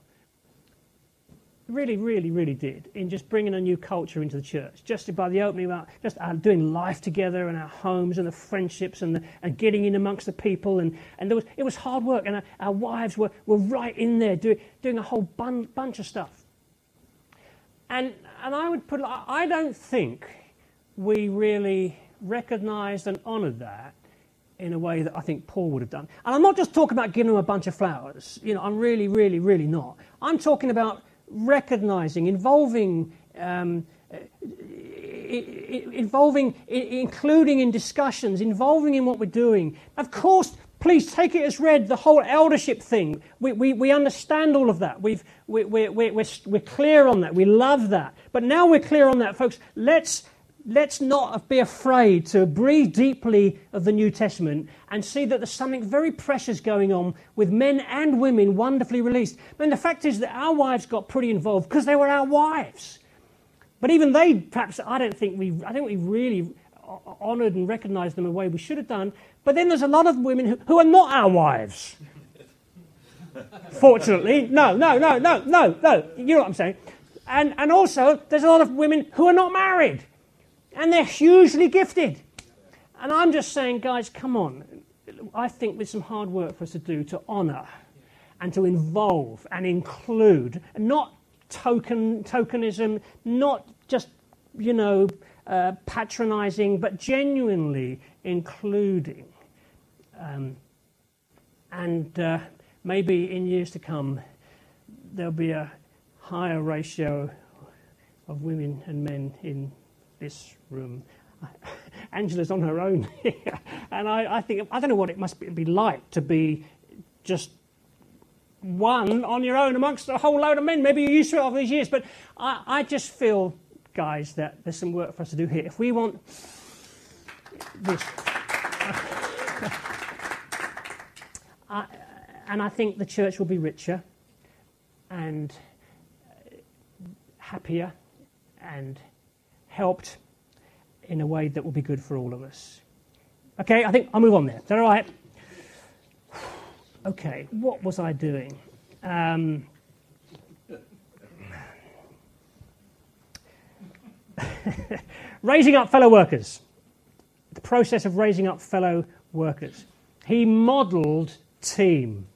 Really, really, really did in just bringing a new culture into the church. Just by the opening up, just uh, doing life together and our homes and the friendships and, the, and getting in amongst the people. And, and there was, it was hard work, and our, our wives were, were right in there doing, doing a whole bun, bunch of stuff. And, and I would put, I don't think we really recognized and honored that in a way that I think Paul would have done. And I'm not just talking about giving them a bunch of flowers. You know, I'm really, really, really not. I'm talking about recognizing, involving, um, involving, including in discussions, involving in what we're doing. Of course, please take it as read, the whole eldership thing. We, we, we understand all of that. We've, we, we, we, we're, we're clear on that. We love that. But now we're clear on that, folks. Let's, let's not be afraid to breathe deeply of the New Testament and see that there's something very precious going on with men and women wonderfully released. And the fact is that our wives got pretty involved because they were our wives. But even they, perhaps, I don't think we, I think we really honoured and recognised them a way we should have done. But then there's a lot of women who, who are not our wives. Fortunately, no, no, no, no, no, no. You know what I'm saying? And, and also, there's a lot of women who are not married. And they're hugely gifted. And I'm just saying, guys, come on. I think there's some hard work for us to do to honour and to involve and include, not token tokenism, not just, you know, uh, patronising, but genuinely including. Um, and uh, maybe in years to come, there'll be a higher ratio of women and men in this room. [laughs] Angela's on her own [laughs] here, and I, I, think I don't know what it must be like to be just one on your own amongst a whole load of men. Maybe you're used to it over these years, but I, I just feel, guys, that there's some work for us to do here. If we want this. [laughs] I, and I think the church will be richer and happier and helped in a way that will be good for all of us. Okay, I think I'll move on there. Is that all right? [sighs] Okay, what was I doing? Um, [laughs] raising up fellow workers. The process of raising up fellow workers. He modeled team.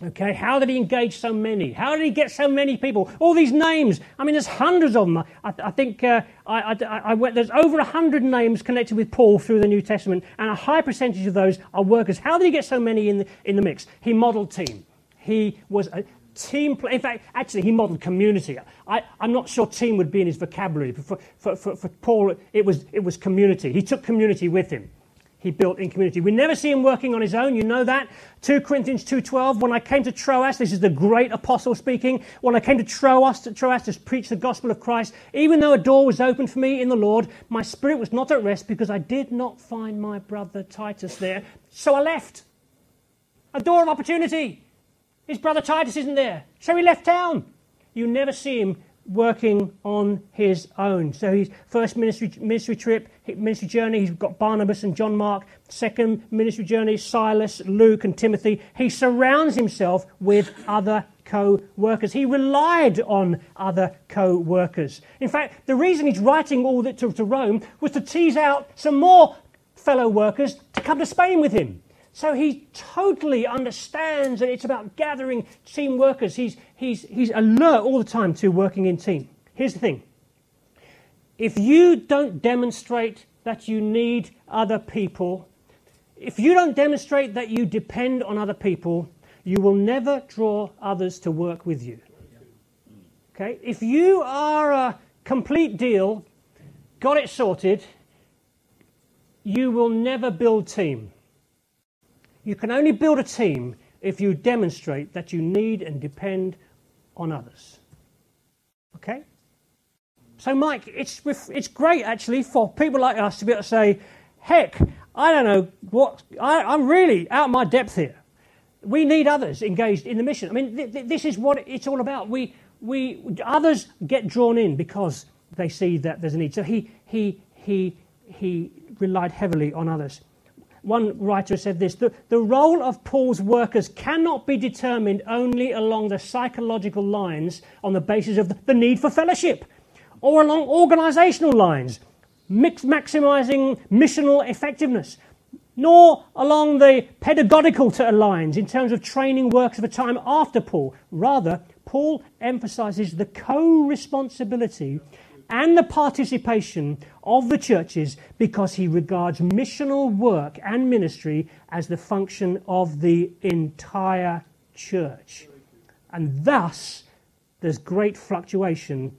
Okay, how did he engage so many? How did he get so many people? All these names. I mean, there's hundreds of them. I, I think uh, I, I, went, there's over 100 names connected with Paul through the New Testament, and a high percentage of those are workers. How did he get so many in the, in the mix? He modeled team. He was a team play. In fact, actually, he modeled community. I, am not sure team would be in his vocabulary. For, for, for, for Paul, it was, it was community. He took community with him he built in community. We never see him working on his own, you know that. 2 Corinthians 2.12, when I came to Troas, this is the great apostle speaking, when I came to Troas, to Troas to preach the gospel of Christ, even though a door was open for me in the Lord, my spirit was not at rest because I did not find my brother Titus there, so I left. A door of opportunity. His brother Titus isn't there, so he left town. You never see him working on his own. So his first ministry, ministry trip, ministry journey, he's got Barnabas and John Mark. Second ministry journey, Silas, Luke, and Timothy. He surrounds himself with other co workers. He relied on other co workers. In fact, the reason he's writing all that to, to Rome was to tease out some more fellow workers to come to Spain with him. So he totally understands that it's about gathering team workers. He's, he's, he's alert all the time to working in team. Here's the thing if you don't demonstrate that you need other people, if you don't demonstrate that you depend on other people, you will never draw others to work with you. Okay? If you are a complete deal, got it sorted, you will never build team. You can only build a team if you demonstrate that you need and depend on others. Okay? So, Mike, it's, it's great actually for people like us to be able to say, heck, I don't know what, I, I'm really out of my depth here. We need others engaged in the mission. I mean, th- th- this is what it's all about. We, we, others get drawn in because they see that there's a need. So he, he, he, he relied heavily on others. One writer said this the, the role of Paul's workers cannot be determined only along the psychological lines on the basis of the need for fellowship or along organizational lines, mix, maximizing missional effectiveness, nor along the pedagogical lines in terms of training works of a time after Paul. Rather, Paul emphasizes the co responsibility and the participation of the churches because he regards missional work and ministry as the function of the entire church. And thus, there's great fluctuation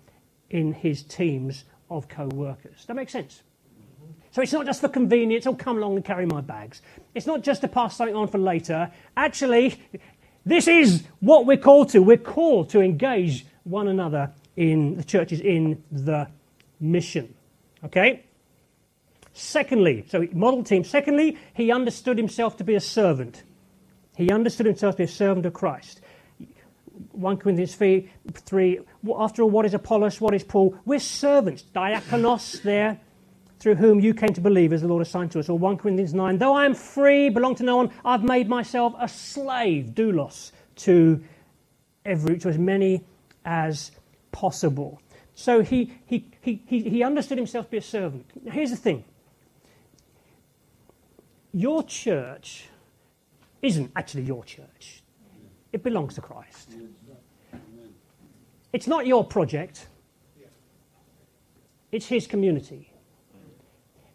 in his teams of co workers. That makes sense? Mm-hmm. So it's not just for convenience, I'll oh, come along and carry my bags. It's not just to pass something on for later. Actually, this is what we're called to. We're called to engage one another in the churches in the mission. Okay? Secondly, so model team. Secondly, he understood himself to be a servant. He understood himself to be a servant of Christ. 1 Corinthians 3, 3 after all, what is Apollos? What is Paul? We're servants. Diakonos there, through whom you came to believe as the Lord assigned to us. Or 1 Corinthians 9, though I am free, belong to no one, I've made myself a slave, doulos, to, every, to as many as possible. So he, he, he, he understood himself to be a servant. Now, here's the thing your church isn't actually your church, it belongs to Christ. It's not your project, it's his community.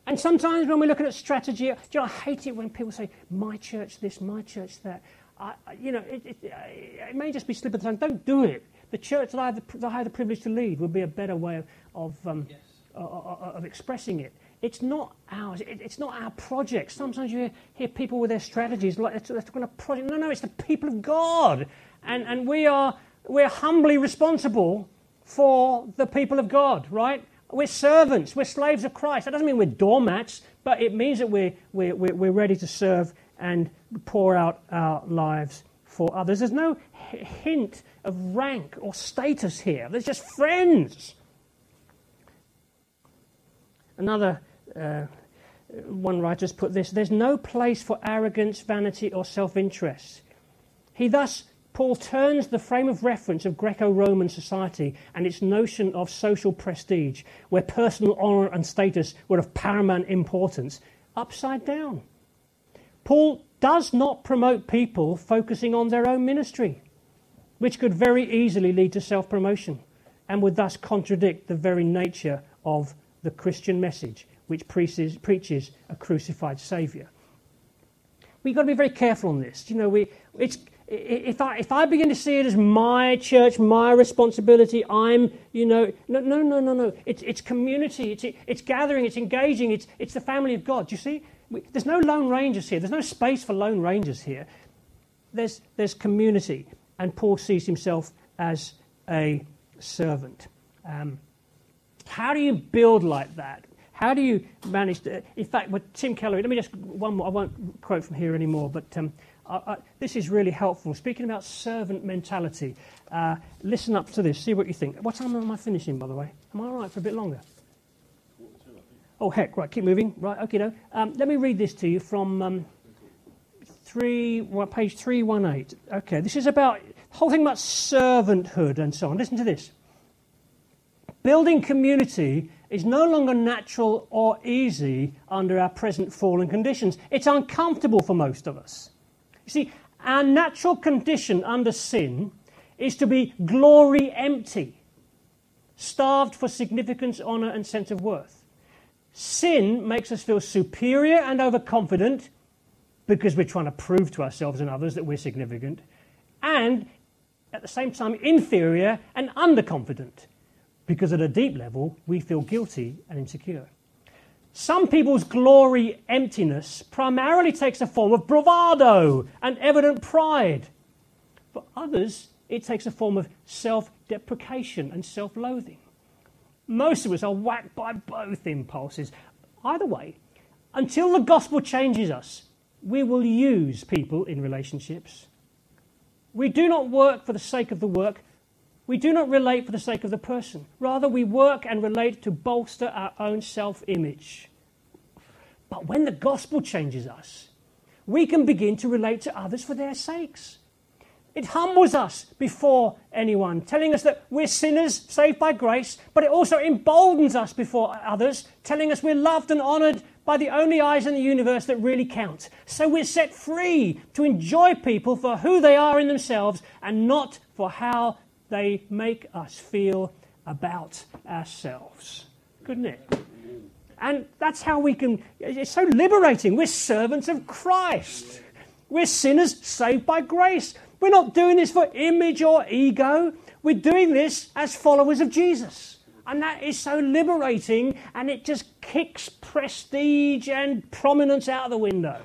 And sometimes when we're looking at strategy, you know, I hate it when people say, my church this, my church that. I, you know, it, it, it, may just be slip of the tongue. Don't do it the church that I have the, that I have the privilege to lead would be a better way of, of, um, yes. of expressing it. It's not ours. It, it's not our project. Sometimes you hear, hear people with their strategies like they're talking a project. No, no, it's the people of God, and and we are we're humbly responsible for the people of God. Right? We're servants. We're slaves of Christ. That doesn't mean we're doormats, but it means that we're we're we're ready to serve and pour out our lives for others. There's no hint of rank or status here. There's just friends. Another uh, one writer's put this there's no place for arrogance, vanity, or self interest. He thus, Paul turns the frame of reference of Greco Roman society and its notion of social prestige, where personal honour and status were of paramount importance, upside down. Paul does not promote people focusing on their own ministry, which could very easily lead to self promotion and would thus contradict the very nature of the Christian message, which preaches, preaches a crucified Saviour. We've got to be very careful on this. You know, we, it's, if I, if I begin to see it as my church, my responsibility, I'm, you know, no, no, no, no, no. It's, it's community, it's, it's gathering, it's engaging, it's, it's the family of God. Do you see? We, there's no lone rangers here. There's no space for lone rangers here. There's, there's community. And Paul sees himself as a servant. Um, how do you build like that? How do you manage to? In fact, with Tim Keller, let me just one more. I won't quote from here anymore, but um, I, I, this is really helpful. Speaking about servant mentality, uh, listen up to this. See what you think. What time am I finishing, by the way? Am I all right for a bit longer? Oh heck! Right, keep moving. Right, okay. No. Um, let me read this to you from um, three, well, page three one eight. Okay, this is about the whole thing about servanthood and so on. Listen to this. Building community is no longer natural or easy under our present fallen conditions. It's uncomfortable for most of us. You see, our natural condition under sin is to be glory empty, starved for significance, honour, and sense of worth. Sin makes us feel superior and overconfident because we're trying to prove to ourselves and others that we're significant, and at the same time, inferior and underconfident because at a deep level, we feel guilty and insecure. Some people's glory emptiness primarily takes a form of bravado and evident pride. For others, it takes a form of self deprecation and self loathing. Most of us are whacked by both impulses. Either way, until the gospel changes us, we will use people in relationships. We do not work for the sake of the work, we do not relate for the sake of the person. Rather, we work and relate to bolster our own self image. But when the gospel changes us, we can begin to relate to others for their sakes. It humbles us before anyone, telling us that we're sinners saved by grace, but it also emboldens us before others, telling us we're loved and honored by the only eyes in the universe that really count. So we're set free to enjoy people for who they are in themselves and not for how they make us feel about ourselves. Couldn't it? And that's how we can, it's so liberating. We're servants of Christ. We're sinners saved by grace. We're not doing this for image or ego. We're doing this as followers of Jesus. And that is so liberating and it just kicks prestige and prominence out of the window.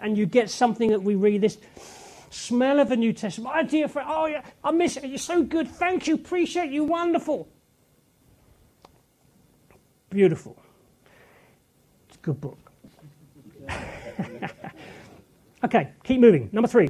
And you get something that we read this smell of the New Testament. My dear friend, oh, yeah, I miss it. You're so good. Thank you. Appreciate you. Wonderful. Beautiful. It's a good book. [laughs] okay, keep moving. Number three.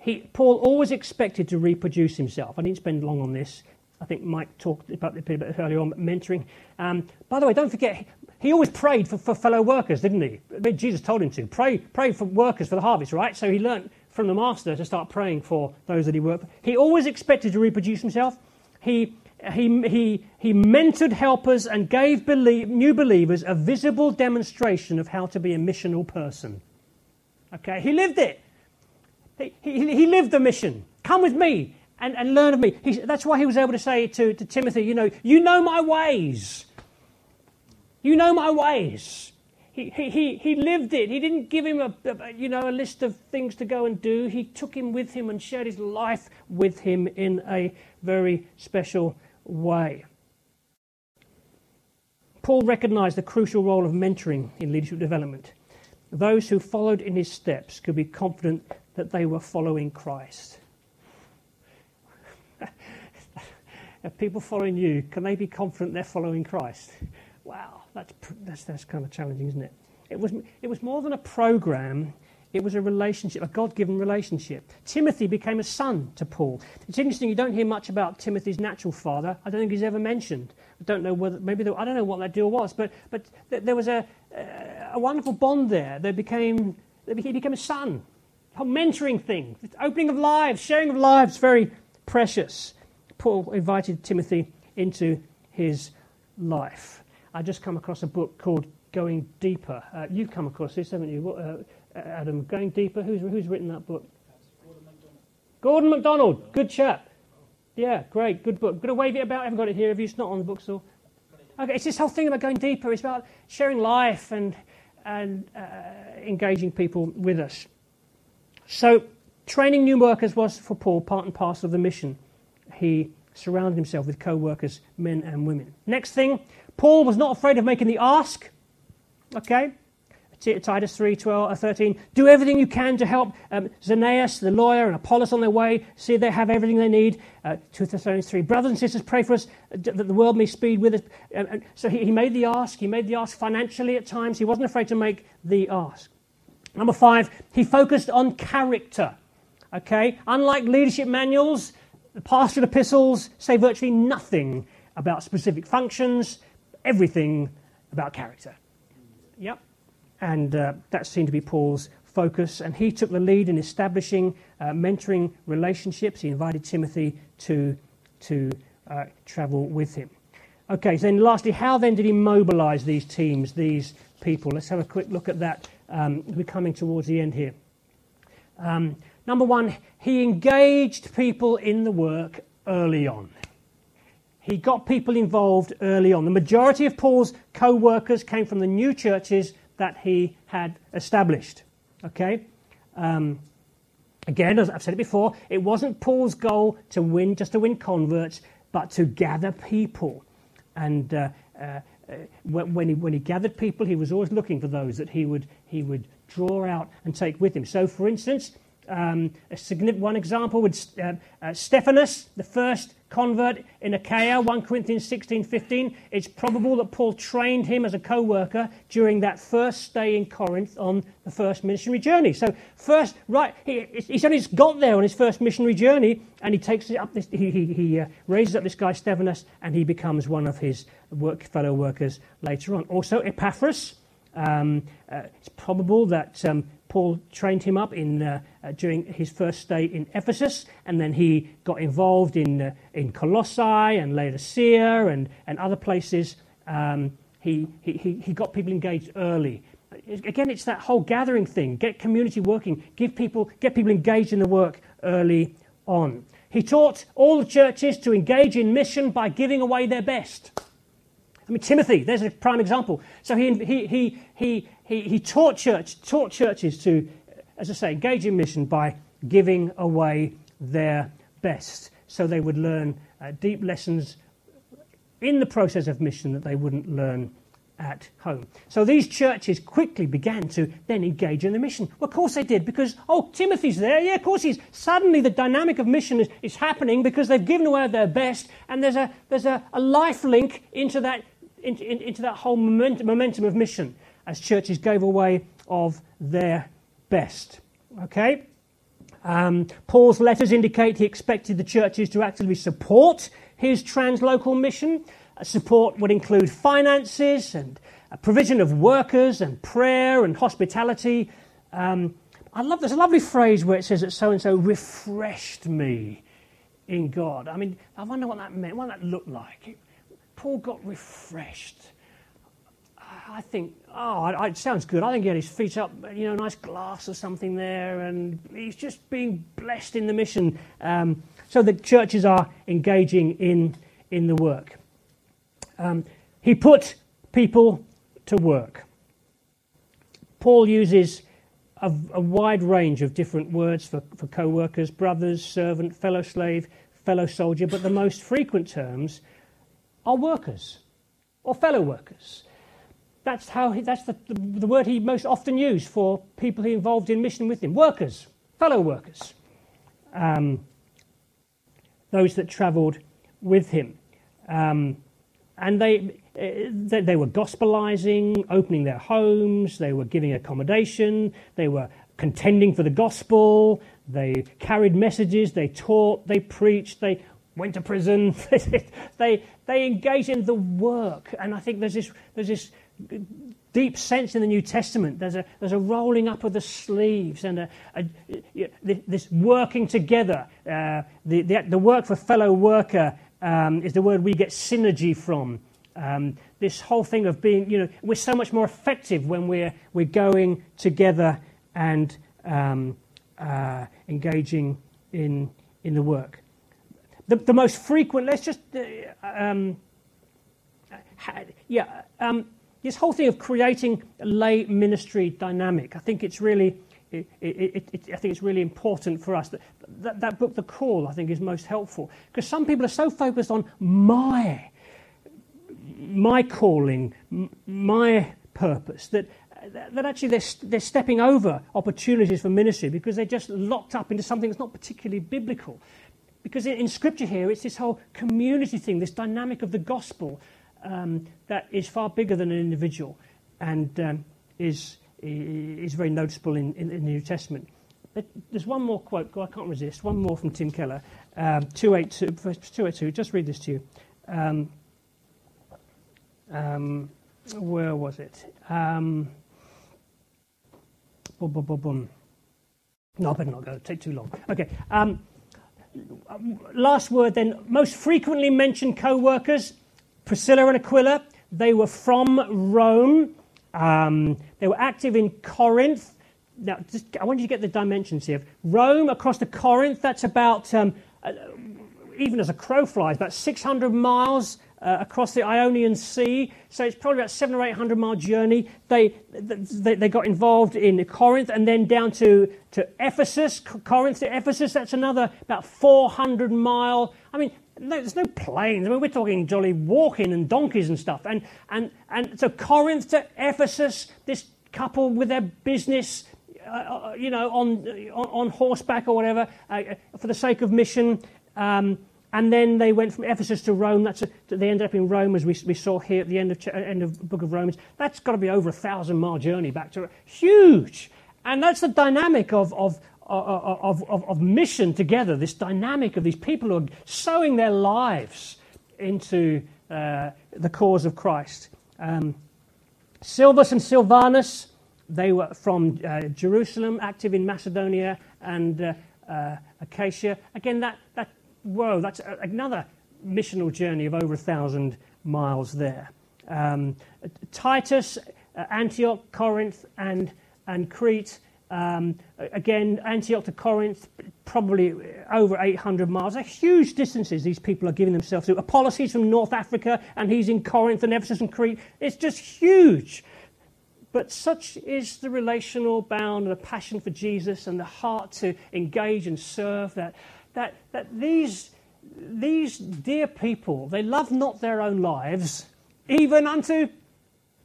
He, Paul always expected to reproduce himself. I didn't spend long on this. I think Mike talked about it a bit earlier on, mentoring. Um, by the way, don't forget, he always prayed for, for fellow workers, didn't he? Jesus told him to. Pray, pray for workers for the harvest, right? So he learned from the master to start praying for those that he worked for. He always expected to reproduce himself. He, he, he, he mentored helpers and gave belie- new believers a visible demonstration of how to be a missional person. Okay, he lived it. He, he, lived the mission. Come with me and, and learn of me. He, that's why he was able to say to, to Timothy, you know, you know my ways. You know my ways. He, he, he lived it. He didn't give him a, a, you know, a list of things to go and do. He took him with him and shared his life with him in a very special way. Paul recognized the crucial role of mentoring in leadership development. Those who followed in his steps could be confident that they were following Christ. [laughs] people following you, can they be confident they're following Christ? Wow that's, that's, that's kind of challenging, isn't it? It was, it was more than a program, it was a relationship, a God given relationship. Timothy became a son to Paul. It's interesting, you don't hear much about Timothy's natural father. I don't think he's ever mentioned. I don't know whether, maybe, there, I don't know what that deal was, but, but th- there was a, a wonderful bond there. They became, he became a son. Mentoring thing, opening of lives, sharing of lives, very precious. Paul invited Timothy into his life. I just come across a book called Going Deeper. Uh, you've come across this, haven't you, uh, Adam? Going Deeper. Who's who's written that book? Gordon MacDonald. Good chap. Yeah, great, good book. Gonna wave it about. I haven't got it here. Have you? It's not on the bookstore. Okay, it's this whole thing about going deeper. It's about sharing life and and uh, engaging people with us. So, training new workers was for Paul part and parcel of the mission. He surrounded himself with co-workers, men and women. Next thing, Paul was not afraid of making the ask. Okay, Titus 3, 12, uh, 13. Do everything you can to help um, the lawyer, and Apollos on their way. See they have everything they need. Uh, 2 Thessalonians 3. Brothers and sisters, pray for us uh, that the world may speed with us. So he, he made the ask. He made the ask financially at times. He wasn't afraid to make the ask. Number five, he focused on character. Okay? Unlike leadership manuals, the pastoral epistles say virtually nothing about specific functions, everything about character. Yep. And uh, that seemed to be Paul's focus. And he took the lead in establishing uh, mentoring relationships. He invited Timothy to, to uh, travel with him. Okay, so then lastly, how then did he mobilize these teams, these people? Let's have a quick look at that. Um, we're coming towards the end here. Um, number one, he engaged people in the work early on. He got people involved early on. The majority of Paul's co workers came from the new churches that he had established. Okay? Um, again, as I've said it before, it wasn't Paul's goal to win, just to win converts, but to gather people. And uh, uh, when, he, when he gathered people, he was always looking for those that he would, he would draw out and take with him. So, for instance, um, one example would uh, uh, Stephanas, the first convert in Achaia, 1 Corinthians 16 15. It's probable that Paul trained him as a co worker during that first stay in Corinth on the first missionary journey. So, first, right, he, he's only just got there on his first missionary journey, and he takes it up this, he, he, he uh, raises up this guy Stephanas, and he becomes one of his work, fellow workers later on. Also, Epaphras. Um, uh, it's probable that um, Paul trained him up in, uh, uh, during his first stay in Ephesus, and then he got involved in, uh, in Colossae and Laodicea and, and other places. Um, he, he, he got people engaged early. Again, it's that whole gathering thing. Get community working. Give people, get people engaged in the work early on. He taught all the churches to engage in mission by giving away their best. I mean, Timothy, there's a prime example. So he, he, he, he, he, taught, church, taught churches to, as I say, engage in mission by giving away their best so they would learn uh, deep lessons in the process of mission that they wouldn't learn at home. So these churches quickly began to then engage in the mission. Well, of course they did, because, oh, Timothy's there. Yeah, of course he's. Suddenly the dynamic of mission is, is happening because they've given away their best, and there's a, there's a, a life link into that, into, into that whole momentum, of mission as churches gave away of their best. Okay? Um, Paul's letters indicate he expected the churches to actively support his translocal mission. Uh, support would include finances and a provision of workers and prayer and hospitality. Um, I love there's a lovely phrase where it says that so and so refreshed me in God. I mean, I wonder what that meant, what that looked like. Paul got refreshed. I think, oh, it sounds good. I think he had his feet up, you know, a nice glass or something there, and he's just being blessed in the mission. Um, so the churches are engaging in, in the work. Um, he put people to work. Paul uses a, a, wide range of different words for, for co workers brothers, servant, fellow slave, fellow soldier, but the most frequent terms are workers or fellow workers that's how he, that's the, the, the, word he most often used for people he involved in mission with him workers, fellow workers, um, those that travelled with him. Um, and they, they, they were gospelizing, opening their homes, they were giving accommodation, they were contending for the gospel, they carried messages, they taught, they preached, they went to prison, [laughs] they, they engaged in the work. And I think there's this, there's this deep sense in the New Testament. There's a, there's a rolling up of the sleeves and a, a, this working together. Uh, the, the, the, work for fellow worker um, is the word we get synergy from. Um, this whole thing of being, you know, we're so much more effective when we're, we're going together and um, uh, engaging in, in the work. The, the most frequent, let's just, uh, um, yeah, um, this whole thing of creating lay ministry dynamic, I think it's really, it, it, it, I think it's really important for us. That, that, that book, The Call, I think is most helpful because some people are so focused on my, my calling, my purpose that that actually they're, they're stepping over opportunities for ministry because they're just locked up into something that's not particularly biblical. Because in, in Scripture here, it's this whole community thing, this dynamic of the gospel um, that is far bigger than an individual and um, is, is very noticeable in, in, in, the New Testament. But there's one more quote, I can't resist, one more from Tim Keller, um, 282, 282, just read this to you. Um, um, where was it? Um, boom, boom, boom, boom. No, I better not go. It'll take too long. Okay. Um, last word then. Most frequently mentioned co-workers, Priscilla and Aquila. They were from Rome. Um, they were active in Corinth. Now, just, I want you to get the dimensions here. Rome across to Corinth, that's about, um, uh, even as a crow flies, about 600 miles uh, across the Ionian Sea. So it's probably about seven or eight hundred mile journey. They, they, they got involved in Corinth and then down to, to Ephesus. Corinth to Ephesus, that's another about 400 mile. I mean, no, there's no planes. I mean, we're talking jolly walking and donkeys and stuff. And, and, and so Corinth to Ephesus, this couple with their business, uh, uh you know, on, on, on, horseback or whatever, uh, for the sake of mission. Um, and then they went from Ephesus to Rome. That's a, they ended up in Rome, as we, we saw here at the end of end of Book of Romans. That's got to be over a thousand mile journey back to huge. And that's the dynamic of, of, of, of, of mission together. This dynamic of these people who are sowing their lives into uh, the cause of Christ. Um, Silvanus and Silvanus, they were from uh, Jerusalem, active in Macedonia and uh, uh Achaia. Again, that, that whoa, that's another missional journey of over a thousand miles there. Um, Titus, uh, Antioch, Corinth, and, and Crete. Um, again, Antioch to Corinth, probably over 800 miles. They're huge distances these people are giving themselves to. Apollos, he's from North Africa, and he's in Corinth and Ephesus and Crete. It's just huge. But such is the relational bound and the passion for Jesus and the heart to engage and serve that that, that these, these dear people, they love not their own lives, even unto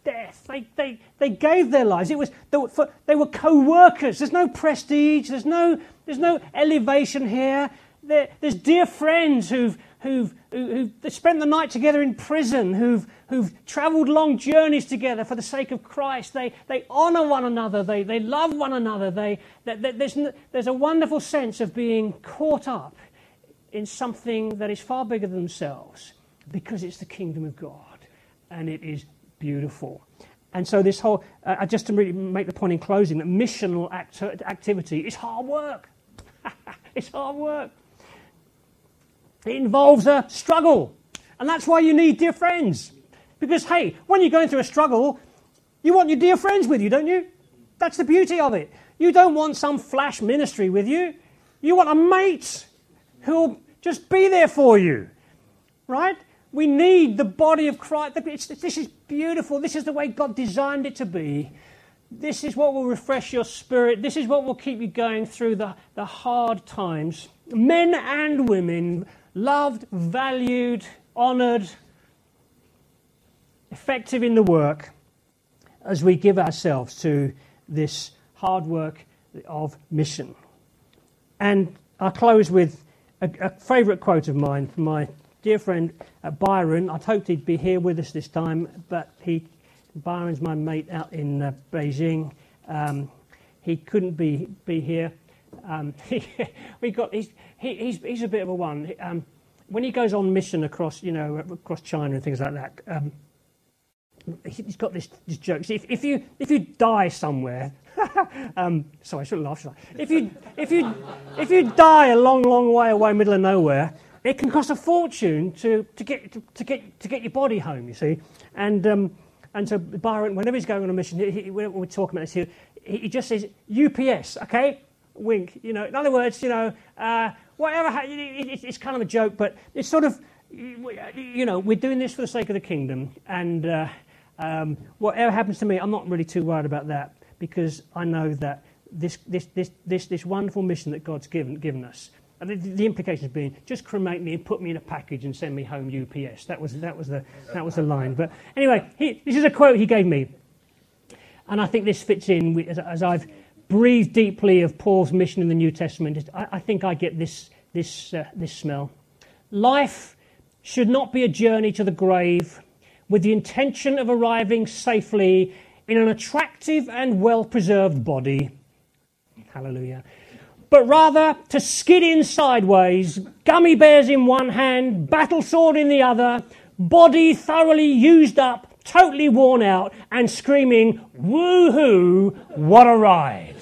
death. They, they, they gave their lives. It was, they were, for, they were co-workers. There's no prestige. There's no, there's no elevation here. There, there's dear friends who've, who've, who've spent the night together in prison, who've, who've traveled long journeys together for the sake of Christ. They, they honor one another, they, they love one another. They, they, they, there's, there's a wonderful sense of being caught up in something that is far bigger than themselves because it's the kingdom of God and it is beautiful. And so, this whole, uh, just to really make the point in closing, that missional act- activity is hard work. [laughs] it's hard work. It involves a struggle. And that's why you need dear friends. Because, hey, when you're going through a struggle, you want your dear friends with you, don't you? That's the beauty of it. You don't want some flash ministry with you. You want a mate who'll just be there for you. Right? We need the body of Christ. this is beautiful. This is the way God designed it to be. This is what will refresh your spirit. This is what will keep you going through the, the hard times. Men and women loved, valued, honoured, effective in the work as we give ourselves to this hard work of mission. And I'll close with a, a favourite quote of mine from my dear friend uh, Byron. I'd hoped he'd be here with us this time, but he, Byron's my mate out in uh, Beijing. Um, he couldn't be, be here. Um, [laughs] we got he's, he, he's, he's a bit of a one. Um, when he goes on mission across, you know, across China and things like that, um, he's got this, this joke. If, if, you if you die somewhere, [laughs] um, sorry, I shouldn't laugh. Should I? If you if you if you die a long, long way away, middle of nowhere, it can cost a fortune to, to, get, to, to get, to get your body home, you see. And, um, and so Byron, whenever he's going on a mission, he, he, we're, talking about this here, he, he just says UPS, okay? Wink, you know. In other words, you know, uh, whatever, ha- it, it, it's kind of a joke, but it's sort of, you know, we're doing this for the sake of the kingdom. And uh, um, whatever happens to me, I'm not really too worried about that because I know that this, this, this, this, this wonderful mission that God's given, given us, and the, the implications being just cremate me and put me in a package and send me home UPS. That was, that was, the, that was the line. But anyway, he, this is a quote he gave me. And I think this fits in with, as, as I've breathed deeply of Paul's mission in the New Testament. I, I think I get this, this, uh, this smell. Life should not be a journey to the grave with the intention of arriving safely in an attractive and well preserved body. Hallelujah. But rather to skid in sideways, gummy bears in one hand, battle sword in the other, body thoroughly used up, totally worn out, and screaming, Woohoo, what a ride!